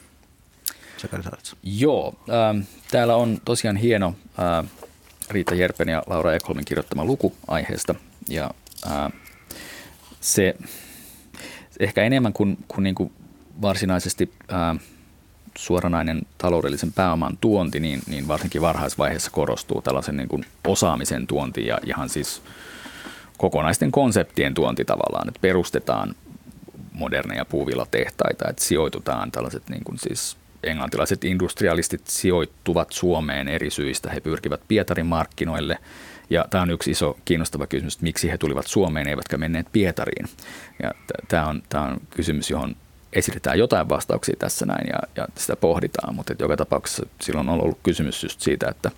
Joo, äh, täällä on tosiaan hieno äh, Riitta Jerpen ja Laura Ekholmin kirjoittama luku aiheesta. Ja äh, se ehkä enemmän kuin, kuin, niin kuin varsinaisesti ää, suoranainen taloudellisen pääoman tuonti, niin, niin varsinkin varhaisvaiheessa korostuu tällaisen niin kuin osaamisen tuonti ja ihan siis kokonaisten konseptien tuonti tavallaan, että perustetaan moderneja puuvillatehtaita, että sijoitutaan tällaiset niin kuin siis englantilaiset industrialistit sijoittuvat Suomeen eri syistä. He pyrkivät Pietarin markkinoille ja tämä on yksi iso kiinnostava kysymys, että miksi he tulivat Suomeen eivätkä menneet Pietariin. Ja tämä on, tämä on kysymys, johon esitetään jotain vastauksia tässä näin ja, ja sitä pohditaan, mutta joka tapauksessa silloin on ollut kysymys just siitä, että,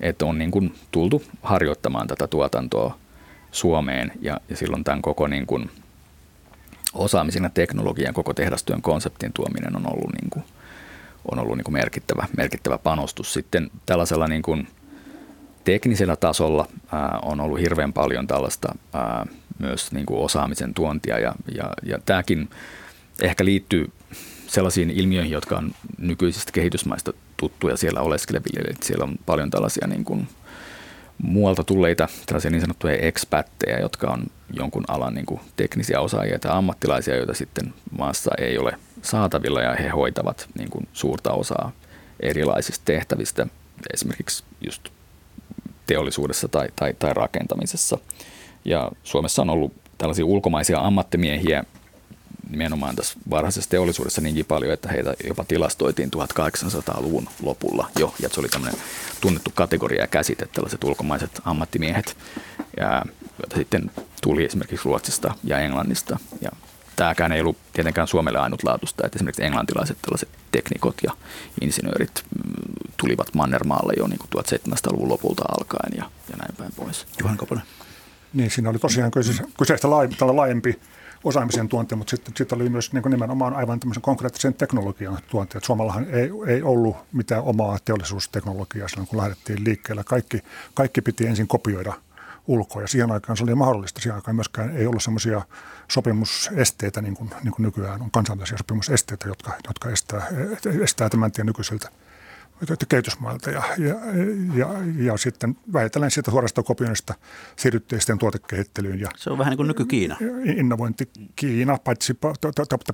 että on niin kuin tultu harjoittamaan tätä tuotantoa Suomeen ja, ja silloin tämän koko niin kuin osaamisen ja teknologian koko tehdastyön konseptin tuominen on ollut, niin kuin, on ollut niin kuin merkittävä, merkittävä panostus. Sitten tällaisella niin kuin teknisellä tasolla ää, on ollut hirveän paljon tällaista ää, myös niin kuin osaamisen tuontia ja, ja, ja tämäkin ehkä liittyy sellaisiin ilmiöihin, jotka on nykyisistä kehitysmaista tuttuja siellä oleskeleville. Eli siellä on paljon tällaisia niin kuin muualta tulleita tällaisia niin sanottuja expatteja, jotka on jonkun alan niin kuin teknisiä osaajia tai ammattilaisia, joita sitten maassa ei ole saatavilla ja he hoitavat niin kuin suurta osaa erilaisista tehtävistä, esimerkiksi just teollisuudessa tai, tai, tai rakentamisessa. Ja Suomessa on ollut tällaisia ulkomaisia ammattimiehiä, nimenomaan tässä varhaisessa teollisuudessa niinkin paljon, että heitä jopa tilastoitiin 1800-luvun lopulla jo, ja se oli tämmöinen tunnettu kategoria ja käsite, tällaiset ulkomaiset ammattimiehet, ja, joita sitten tuli esimerkiksi Ruotsista ja Englannista, ja tämäkään ei ollut tietenkään Suomelle ainutlaatuista, että esimerkiksi englantilaiset tällaiset teknikot ja insinöörit mm, tulivat Mannermaalle jo niin kuin 1700-luvun lopulta alkaen ja, ja näin päin pois. Juhan Koponen. Niin, siinä oli tosiaan kyseistä laajempi osaamisen tuonti, mutta sitten, sitten oli myös niin nimenomaan aivan tämmöisen konkreettisen teknologian tuonti. Että Suomallahan ei, ei ollut mitään omaa teollisuusteknologiaa silloin, kun lähdettiin liikkeelle. Kaikki, kaikki piti ensin kopioida ulkoa ja siihen aikaan se oli mahdollista. Siihen aikaan myöskään ei ollut semmoisia sopimusesteitä niin kuin, niin kuin nykyään on kansainvälisiä sopimusesteitä, jotka, jotka estää, estää tämän tien nykyisiltä kehitysmailta ja, ja, ja, ja sitten väitellen siitä suorasta kopioinnista siirryttiin sitten tuotekehittelyyn. Ja se on vähän niin kuin nyky-Kiina. Innovointi Kiina, paitsi,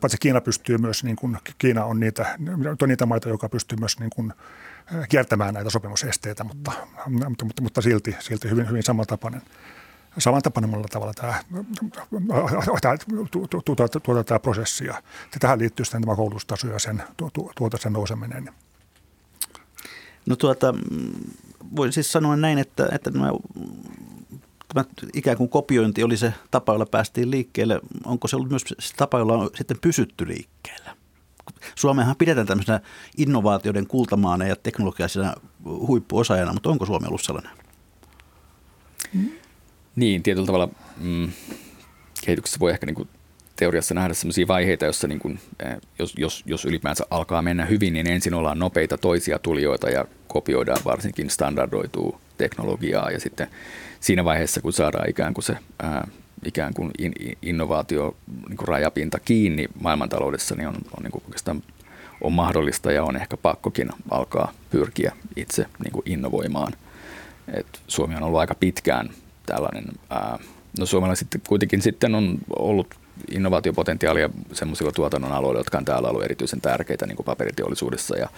paitsi Kiina pystyy myös, niin kuin, Kiina on niitä, on niitä maita, joka pystyy myös niin kuin, kiertämään näitä sopimusesteitä, mutta, mutta, mutta, mutta silti, silti hyvin, hyvin samantapainen samantapaisella tavalla tämä, tuota, tuota, tämä prosessi. Ja tähän liittyy sitten tämä koulutustaso ja sen, tuota sen nouseminen. No tuota, voin siis sanoa näin, että, että nämä, tämä ikään kuin kopiointi oli se tapa, jolla päästiin liikkeelle. Onko se ollut myös se tapa, jolla on sitten pysytty liikkeellä? Suomehan pidetään tämmöisenä innovaatioiden kultamaana ja teknologiaisena huippuosaajana, mutta onko Suomi ollut sellainen? Niin, tietyllä tavalla mm, kehityksessä voi ehkä niin kuin teoriassa nähdä sellaisia vaiheita, jossa niin kuin, eh, jos, jos, jos ylipäänsä alkaa mennä hyvin, niin ensin ollaan nopeita toisia tulijoita ja kopioidaan varsinkin standardoituu teknologiaa ja sitten siinä vaiheessa, kun saadaan ikään kuin se ää, ikään kuin in, innovaatio niin kuin rajapinta kiinni maailmantaloudessa, niin on, on niin kuin oikeastaan on mahdollista ja on ehkä pakkokin alkaa pyrkiä itse niin kuin innovoimaan. Et Suomi on ollut aika pitkään tällainen, ää, no Suomella sitten kuitenkin sitten on ollut innovaatiopotentiaalia semmoisilla tuotannon aloilla, jotka on täällä ollut erityisen tärkeitä niin kuin paperiteollisuudessa. Ja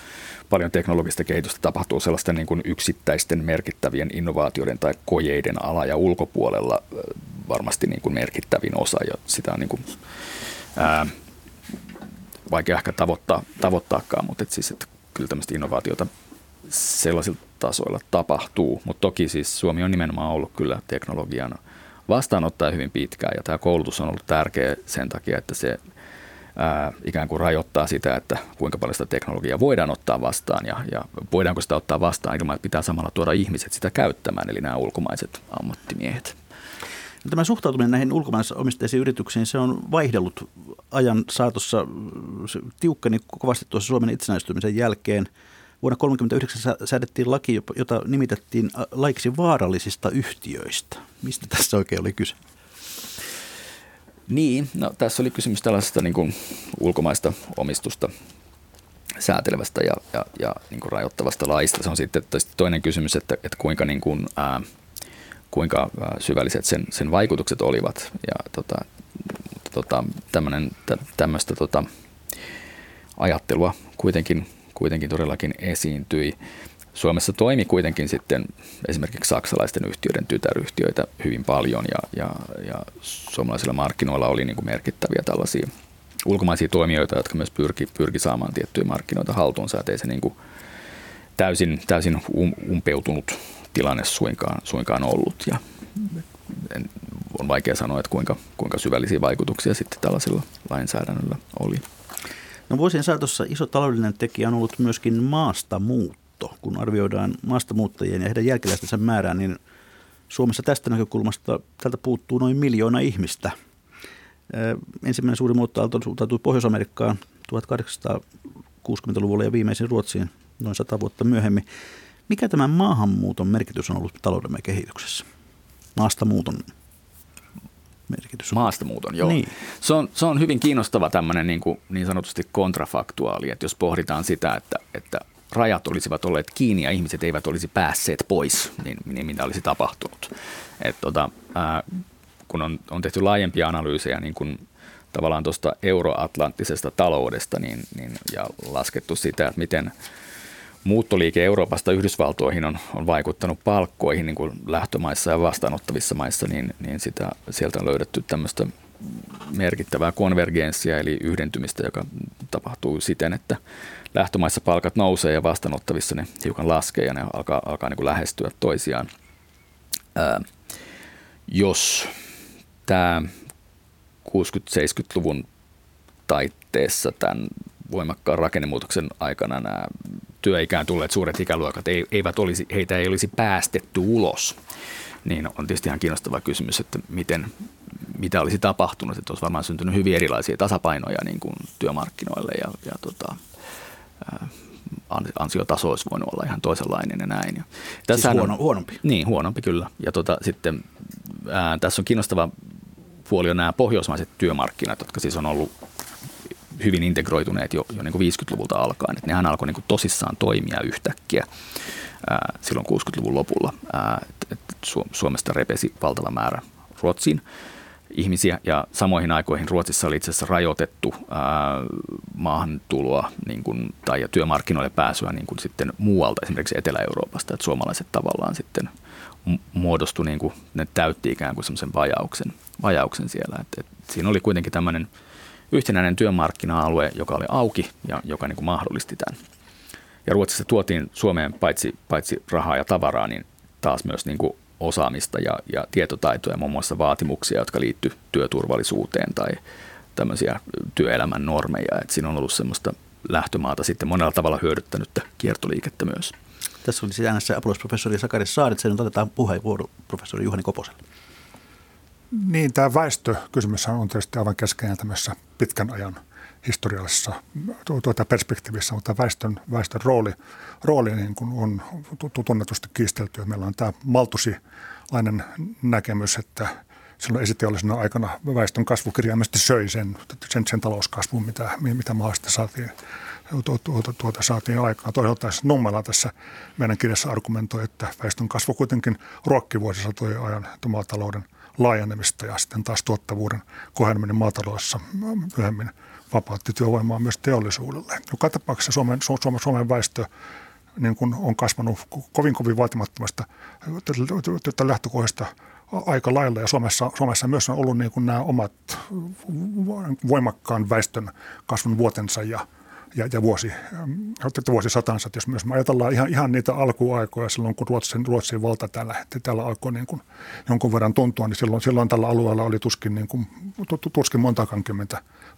paljon teknologista kehitystä tapahtuu sellaisten niin kuin yksittäisten merkittävien innovaatioiden tai kojeiden ala ja ulkopuolella varmasti niin kuin merkittävin osa. Ja sitä on niin kuin, ää, vaikea ehkä tavoittaa, tavoittaakaan, mutta et siis, että kyllä tämmöistä innovaatiota sellaisilla tasoilla tapahtuu, mutta toki siis Suomi on nimenomaan ollut kyllä teknologian vastaanottaa hyvin pitkään ja tämä koulutus on ollut tärkeä sen takia, että se ää, ikään kuin rajoittaa sitä, että kuinka paljon sitä teknologiaa voidaan ottaa vastaan ja, ja voidaanko sitä ottaa vastaan ilman, että pitää samalla tuoda ihmiset sitä käyttämään, eli nämä ulkomaiset ammattimiehet. No, tämä suhtautuminen näihin ulkomaisomisteisiin yrityksiin, se on vaihdellut ajan saatossa. Tiukkani kovasti tuossa Suomen itsenäistymisen jälkeen. Vuonna 1939 säädettiin laki, jota nimitettiin laiksi vaarallisista yhtiöistä. Mistä tässä oikein oli kyse? Niin, no tässä oli kysymys tällaisesta niin kuin ulkomaista omistusta säätelevästä ja, ja, ja niin kuin rajoittavasta laista. Se on sitten toinen kysymys, että, että kuinka, niin kuin, ää, kuinka syvälliset sen, sen vaikutukset olivat. Ja tota, tota, tämmöistä tota, ajattelua kuitenkin, kuitenkin todellakin esiintyi. Suomessa toimi kuitenkin sitten esimerkiksi saksalaisten yhtiöiden tytäryhtiöitä hyvin paljon ja, ja, ja suomalaisilla markkinoilla oli niin kuin merkittäviä tällaisia ulkomaisia toimijoita, jotka myös pyrki, pyrki saamaan tiettyjä markkinoita haltuunsa, ettei se niin kuin täysin, täysin um, umpeutunut tilanne suinkaan, suinkaan ollut. Ja on vaikea sanoa, että kuinka, kuinka syvällisiä vaikutuksia sitten tällaisella lainsäädännöllä oli. No vuosien saatossa iso taloudellinen tekijä on ollut myöskin maastamuut muutto. Kun arvioidaan maastamuuttajien ja heidän jälkeläistensä määrää, niin Suomessa tästä näkökulmasta tältä puuttuu noin miljoona ihmistä. Ensimmäinen suuri muuttoaalto suuntautui Pohjois-Amerikkaan 1860-luvulla ja viimeisin Ruotsiin noin sata vuotta myöhemmin. Mikä tämän maahanmuuton merkitys on ollut taloudemme kehityksessä? Maastamuuton merkitys. Maastamuuton, joo. Niin. Se, on, se on hyvin kiinnostava tämmöinen niin, kuin, niin sanotusti kontrafaktuaali, että jos pohditaan sitä, että, että rajat olisivat olleet kiinni ja ihmiset eivät olisi päässeet pois, niin, niin mitä olisi tapahtunut. Et tota, ää, kun on, on tehty laajempia analyysejä niin kun tavallaan tuosta euroatlanttisesta taloudesta niin, niin, ja laskettu sitä, että miten muuttoliike Euroopasta Yhdysvaltoihin on, on vaikuttanut palkkoihin niin kuin lähtömaissa ja vastaanottavissa maissa, niin, niin sitä, sieltä on löydetty tämmöistä merkittävää konvergenssia eli yhdentymistä, joka tapahtuu siten, että lähtömaissa palkat nousee ja vastaanottavissa ne hiukan laskee ja ne alkaa, alkaa niin kuin lähestyä toisiaan. Ää, jos tämä 60-70-luvun taitteessa tämän voimakkaan rakennemuutoksen aikana nämä työikään tulleet suuret ikäluokat eivät olisi, heitä ei olisi päästetty ulos, niin on tietysti ihan kiinnostava kysymys, että miten, mitä olisi tapahtunut. Että olisi varmaan syntynyt hyvin erilaisia tasapainoja niin kuin työmarkkinoille ja, ja tota, ansiotaso olisi voinut olla ihan toisenlainen ja näin. Ja siis huono, on, huonompi? Niin, huonompi kyllä. Ja tota, sitten ää, tässä on kiinnostava puoli on nämä pohjoismaiset työmarkkinat, jotka siis on ollut hyvin integroituneet jo, jo niin kuin 50-luvulta alkaen. Että nehän alkoi niin kuin tosissaan toimia yhtäkkiä ää, silloin 60-luvun lopulla. Ää, et, et Suomesta repesi valtava määrä Ruotsiin ihmisiä ja samoihin aikoihin Ruotsissa oli itse asiassa rajoitettu ää, maahantuloa niin kuin, tai ja työmarkkinoille pääsyä niin kuin sitten muualta, esimerkiksi Etelä-Euroopasta, että suomalaiset tavallaan sitten muodostui, niin kuin, ne täytti ikään kuin semmoisen vajauksen, vajauksen siellä. Et, et siinä oli kuitenkin tämmöinen yhtenäinen työmarkkina-alue, joka oli auki ja joka niin kuin mahdollisti tämän. Ja Ruotsissa tuotiin Suomeen paitsi, paitsi rahaa ja tavaraa, niin taas myös niin kuin osaamista ja, ja tietotaitoja, muun muassa vaatimuksia, jotka liittyy työturvallisuuteen tai tämmöisiä työelämän normeja. Et siinä on ollut semmoista lähtömaata sitten monella tavalla hyödyttänyttä kiertoliikettä myös. Tässä oli äänessä apulaisprofessori Sakari Saaritsen, nyt otetaan puheenvuoro professori Juhani Koposelle. Niin, tämä väestökysymys on tietysti aivan keskeinen tämmöisessä pitkän ajan historiallisessa tuota perspektiivissä, mutta väestön, väestön rooli, rooli niin kuin on tunnetusti kiistelty. Meillä on tämä maltusilainen näkemys, että silloin esiteollisena aikana väestön kasvu kirjaimellisesti söi sen, sen, sen talouskasvun, mitä, mitä maasta saatiin, tuota, tuota saatiin aikaan. Toisaalta Nummela tässä meidän kirjassa argumentoi, että väestön kasvu kuitenkin ruokki vuosisatojen ajan maatalouden laajenemista ja sitten taas tuottavuuden koheneminen maataloudessa myöhemmin vapautti työvoimaa myös teollisuudelle. Joka tapauksessa Suomen, Suomen, Suomen väestö niin kuin on kasvanut kovin kovin vaatimattomasta lähtökohdasta aika lailla ja Suomessa, Suomessa myös on ollut niin kuin nämä omat voimakkaan väestön kasvun vuotensa ja ja, ja vuosi, vuosisatansa. Että jos myös me ajatellaan ihan, ihan niitä alkuaikoja silloin, kun Ruotsin, Ruotsin valta täällä, täällä alkoi niin kuin jonkun verran tuntua, niin silloin, silloin tällä alueella oli tuskin, niin kuin, tuskin montakaan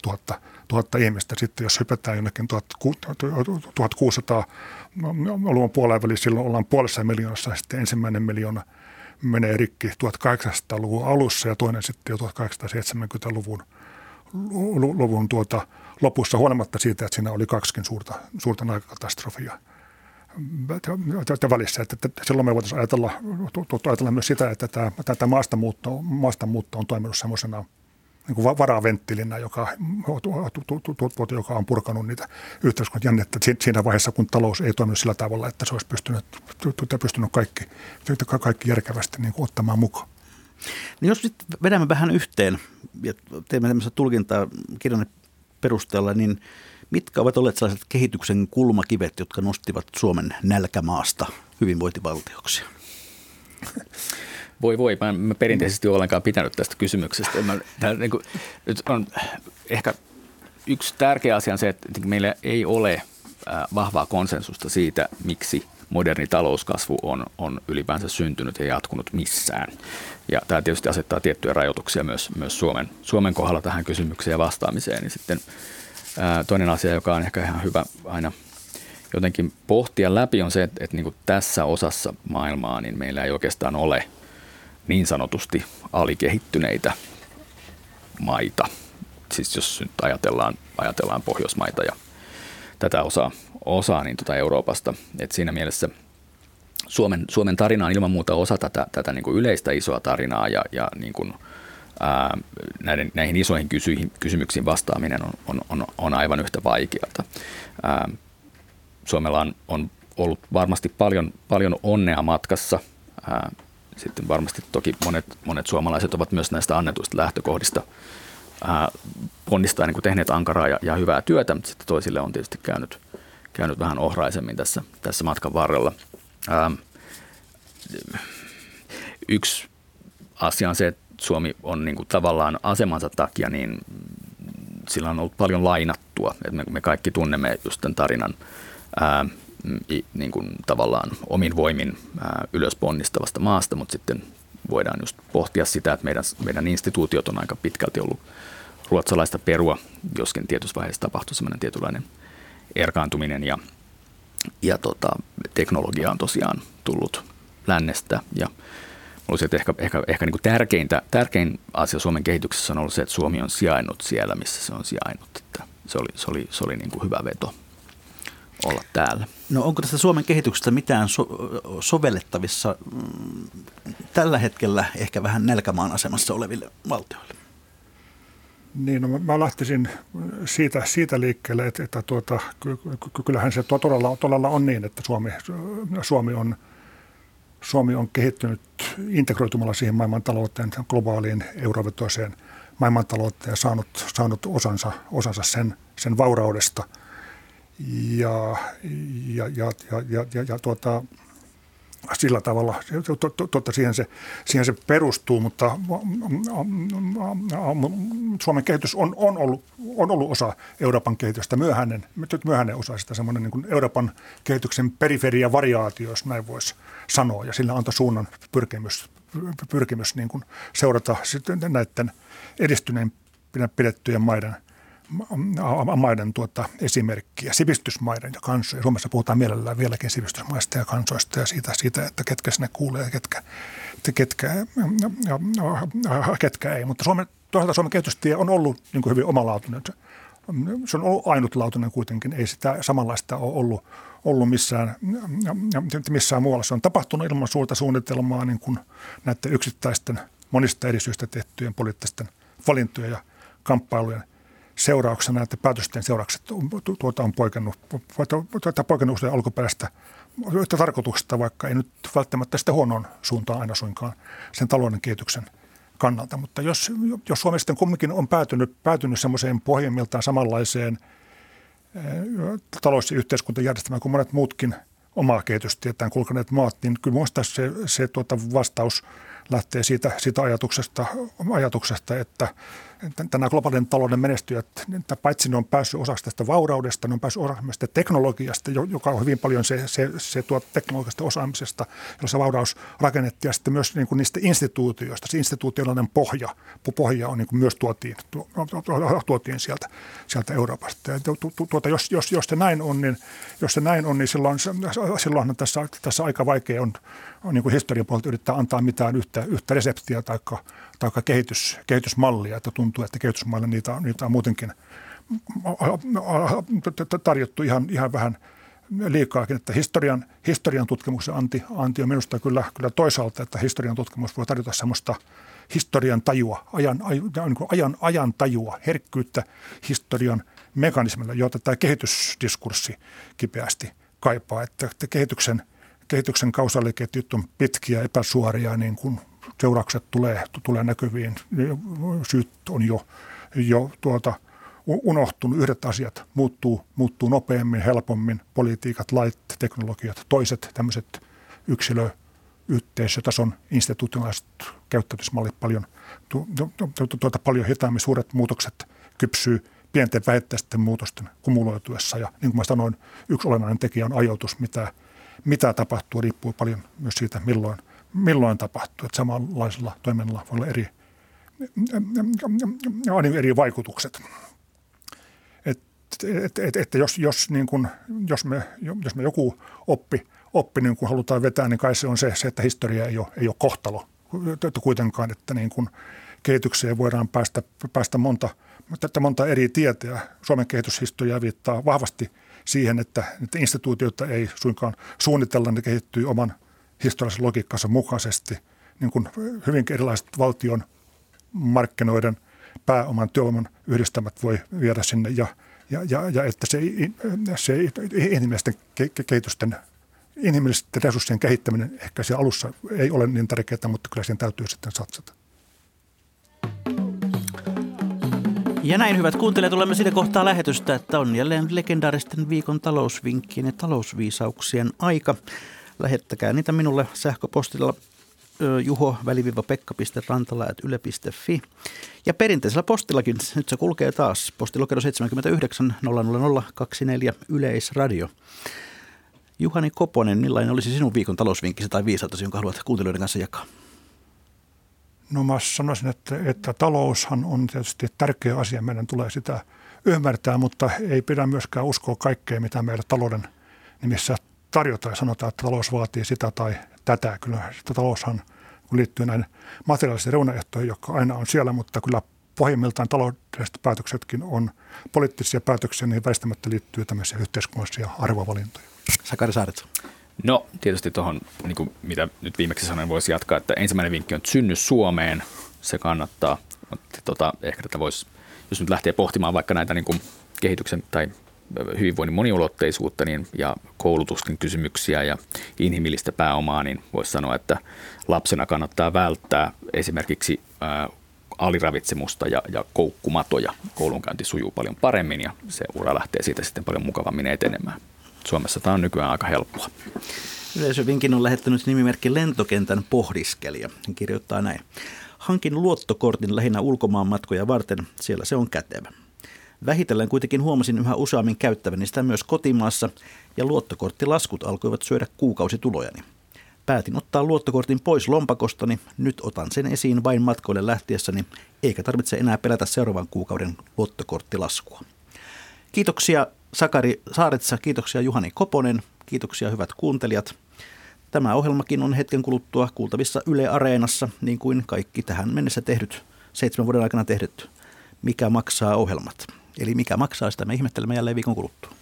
tuhatta, tuhatta ihmistä. Sitten jos hypätään jonnekin 1600-luvun puoleen väliin, silloin ollaan puolessa miljoonassa, sitten ensimmäinen miljoona menee rikki 1800-luvun alussa ja toinen sitten jo 1870-luvun luvun tuota, lopussa huolimatta siitä, että siinä oli kaksikin suurta, suurta naikakatastrofia välissä. Että, että silloin me voitaisiin ajatella, ajatella myös sitä, että tämä, tämä maastamuutto, maastamuutto on toiminut semmoisena niin kuin varaventtilinä, joka, joka on purkanut niitä yhteiskunnan jännettä siinä vaiheessa, kun talous ei toiminut sillä tavalla, että se olisi pystynyt, pystynyt kaikki, kaikki järkevästi niin kuin ottamaan mukaan. Niin jos nyt vedämme vähän yhteen ja teemme tämmöistä tulkintaa kirjan perusteella, niin mitkä ovat olleet sellaiset kehityksen kulmakivet, jotka nostivat Suomen nälkämaasta hyvinvointivaltioksi? Voi voi, mä en mä perinteisesti ollenkaan pitänyt tästä kysymyksestä. Mä, tää, niin kuin, nyt on ehkä yksi tärkeä asia on se, että meillä ei ole vahvaa konsensusta siitä, miksi moderni talouskasvu on, on ylipäänsä syntynyt ja jatkunut missään. Ja tämä tietysti asettaa tiettyjä rajoituksia myös, myös Suomen, Suomen kohdalla tähän kysymykseen ja vastaamiseen. Niin sitten ää, toinen asia, joka on ehkä ihan hyvä aina jotenkin pohtia läpi, on se, että, että niin kuin tässä osassa maailmaa niin meillä ei oikeastaan ole niin sanotusti alikehittyneitä maita. Siis jos nyt ajatellaan, ajatellaan Pohjoismaita ja tätä osaa, osaa niin tota Euroopasta. Et siinä mielessä Suomen, Suomen tarina on ilman muuta osa tätä, tätä niin kuin yleistä isoa tarinaa ja, ja niin kuin, ää, näiden, näihin isoihin kysyihin, kysymyksiin vastaaminen on, on, on, on aivan yhtä vaikeata. Ää, Suomella on, on ollut varmasti paljon, paljon onnea matkassa. Ää, sitten varmasti toki monet, monet suomalaiset ovat myös näistä annetuista lähtökohdista ää, ponnistaa niin kuin tehneet ankaraa ja, ja hyvää työtä, mutta sitten toisille on tietysti käynyt, käynyt vähän ohraisemmin tässä, tässä matkan varrella. Ää, yksi asia on se, että Suomi on niin kuin tavallaan asemansa takia, niin sillä on ollut paljon lainattua. että me, me kaikki tunnemme just tämän tarinan ää, niin kuin tavallaan omin voimin ää, ylös ponnistavasta maasta, mutta sitten voidaan just pohtia sitä, että meidän, meidän instituutiot on aika pitkälti ollut ruotsalaista perua, joskin tietyssä vaiheessa tapahtui semmoinen tietynlainen erkaantuminen ja, ja tota, teknologia on tosiaan tullut lännestä ja olisi, että ehkä, ehkä, ehkä niin kuin tärkeintä, tärkein asia Suomen kehityksessä on ollut se, että Suomi on sijainnut siellä, missä se on sijainnut. Että se oli, se oli, se oli niin kuin hyvä veto olla täällä. No onko tästä Suomen kehityksestä mitään so- sovellettavissa mm, tällä hetkellä ehkä vähän nälkämaan asemassa oleville valtioille? Niin, no mä lähtisin siitä, siitä liikkeelle, että, että tuota, kyllähän se todella, todella on niin, että Suomi, Suomi, on, Suomi on kehittynyt integroitumalla siihen maailmantalouteen, globaaliin eurovetoiseen maailmantalouteen ja saanut, saanut osansa, osansa sen, sen vauraudesta – ja, ja, ja, ja, ja, ja, ja tuota, sillä tavalla, totta siihen se, siihen se perustuu, mutta Suomen kehitys on, on, ollut, on ollut osa Euroopan kehitystä, myöhäinen, myöhäinen osa sitä, semmoinen niin Euroopan kehityksen periferia variaatio, jos näin voisi sanoa, ja sillä antoi suunnan pyrkimys, pyrkimys niin kuin seurata sitten näiden edistyneen pidettyjen maiden – maiden tuota, esimerkkiä, sivistysmaiden ja kansoja. Suomessa puhutaan mielellään vieläkin sivistysmaista ja kansoista ja siitä, siitä että ketkä sinne kuulee ja ketkä, ketkä, ketkä ei. Mutta Suomen, toisaalta Suomen kehitystie on ollut niin kuin hyvin omalaatuinen. Se on ollut ainutlaatuinen kuitenkin, ei sitä samanlaista ole ollut, ollut missään, missään muualla. Se on tapahtunut ilman suurta suunnitelmaa niin kuin näiden yksittäisten monista eri syistä tehtyjen poliittisten valintojen ja kamppailujen seurauksena, että päätösten seuraukset tuota on poikennut, tuota poikennut usein alkuperäistä yhtä tarkoituksesta, vaikka ei nyt välttämättä sitä huonoon suuntaan aina suinkaan sen talouden kehityksen kannalta. Mutta jos, jos Suomi sitten kumminkin on päätynyt, päätynyt semmoiseen pohjimmiltaan samanlaiseen eh, talous- ja yhteiskuntajärjestelmään kuin monet muutkin omaa kehitystieteen kulkeneet maat, niin kyllä minusta se, se tuota vastaus lähtee siitä, siitä ajatuksesta, ajatuksesta, että tänä globaalinen talouden menestyjät, että paitsi ne on päässyt osaksi tästä vauraudesta, ne on päässyt osaksi tästä teknologiasta, joka on hyvin paljon se, se, se tuo teknologisesta osaamisesta, jolla se vauraus rakennettiin, ja sitten myös niin kuin niistä instituutioista. Se institutionaalinen pohja, pohja on niin kuin myös tuotiin, tuotiin sieltä, sieltä Euroopasta. Ja tuota, jos, jos, jos, se näin on, niin, jos se näin on, niin silloin, silloin tässä, tässä aika vaikea on, on niin kuin historian puolelta yrittää antaa mitään yhtä, yhtä reseptiä tai tai kehitys, kehitysmallia, että tuntuu, että kehitysmaille niitä, niitä on muutenkin tarjottu ihan, ihan vähän liikaakin, että historian, historian tutkimuksen anti, anti on minusta kyllä, kyllä toisaalta, että historian tutkimus voi tarjota semmoista historian tajua, ajan, niin ajan, ajan tajua, herkkyyttä historian mekanismilla, jota tämä kehitysdiskurssi kipeästi kaipaa, että, että kehityksen, kehityksen kausaaliketjut on pitkiä, epäsuoria, niin kuin seuraukset tulee, tulee näkyviin. Syyt on jo, jo tuota, unohtunut. Yhdet asiat muuttuu, muuttuu nopeammin, helpommin. Politiikat, lait, teknologiat, toiset tämmöiset yksilö, yhteisötason institutionaaliset käyttäytymismallit paljon, tu, tu, tu, tuota, paljon hitaammin. Suuret muutokset kypsyy pienten väittäisten muutosten kumuloituessa. Ja niin kuin mä sanoin, yksi olennainen tekijä on ajoitus, mitä, mitä tapahtuu, riippuu paljon myös siitä, milloin – milloin tapahtuu. Että samanlaisella toiminnalla voi olla eri, eri vaikutukset. Että et, et, et, jos, jos, niin kun, jos, me, jos me joku oppi, oppi niin kun halutaan vetää, niin kai se on se, se että historia ei ole, ei ole kohtalo että kuitenkaan, että niin kun kehitykseen voidaan päästä, päästä monta, että monta eri tietä. Suomen kehityshistoria viittaa vahvasti siihen, että, että instituutioita ei suinkaan suunnitella, ne kehittyy oman historiallisen logiikkansa mukaisesti niin kuin hyvin erilaiset valtion markkinoiden pääoman työvoiman yhdistämät voi viedä sinne ja, ja, ja, ja että se, se inhimillisten kehitysten inhimillisten resurssien kehittäminen ehkä siellä alussa ei ole niin tärkeää, mutta kyllä siihen täytyy sitten satsata. Ja näin hyvät kuuntelijat, tulemme siitä kohtaa lähetystä, että on jälleen legendaaristen viikon talousvinkkien ja talousviisauksien aika. Lähettäkää niitä minulle sähköpostilla juho pekka.rantala.yle.fi. Ja perinteisellä postillakin, nyt se kulkee taas, postilokero 79 000 24 Yleisradio. Juhani Koponen, millainen olisi sinun viikon talousvinkkisi tai viisautasi, jonka haluat kuuntelijoiden kanssa jakaa? No mä sanoisin, että, että taloushan on tietysti tärkeä asia. Meidän tulee sitä ymmärtää, mutta ei pidä myöskään uskoa kaikkea, mitä meidän talouden nimissä tarjotaan ja sanotaan, että talous vaatii sitä tai tätä. Kyllä sitä taloushan kun liittyy näin materiaalisiin reunaehtoihin, jotka aina on siellä, mutta kyllä pohjimmiltaan taloudelliset päätöksetkin on poliittisia päätöksiä, niin väistämättä liittyy tämmöisiä yhteiskunnallisia arvovalintoja. Sakari Saaret. No tietysti tuohon, niin mitä nyt viimeksi sanoin, voisi jatkaa, että ensimmäinen vinkki on, että synny Suomeen, se kannattaa. Mutta tota, ehkä tätä voisi, jos nyt lähtee pohtimaan vaikka näitä niin kuin kehityksen tai hyvinvoinnin moniulotteisuutta niin, ja koulutusten kysymyksiä ja inhimillistä pääomaa, niin voisi sanoa, että lapsena kannattaa välttää esimerkiksi ää, aliravitsemusta ja, ja koukkumatoja. Koulunkäynti sujuu paljon paremmin ja se ura lähtee siitä sitten paljon mukavammin etenemään. Suomessa tämä on nykyään aika helppoa. Yleisövinkin on lähettänyt nimimerkki Lentokentän pohdiskelija. Hän kirjoittaa näin. Hankin luottokortin lähinnä ulkomaan matkoja varten, siellä se on kätevä. Vähitellen kuitenkin huomasin yhä useammin käyttäväni sitä myös kotimaassa ja luottokorttilaskut alkoivat syödä kuukausitulojani. Päätin ottaa luottokortin pois lompakostani, nyt otan sen esiin vain matkoille lähtiessäni, eikä tarvitse enää pelätä seuraavan kuukauden luottokorttilaskua. Kiitoksia Sakari Saaretsa, kiitoksia Juhani Koponen, kiitoksia hyvät kuuntelijat. Tämä ohjelmakin on hetken kuluttua kuultavissa Yle Areenassa, niin kuin kaikki tähän mennessä tehdyt, seitsemän vuoden aikana tehdyt Mikä maksaa ohjelmat. Eli mikä maksaa, sitä me ihmettelemme jälleen viikon kuluttua.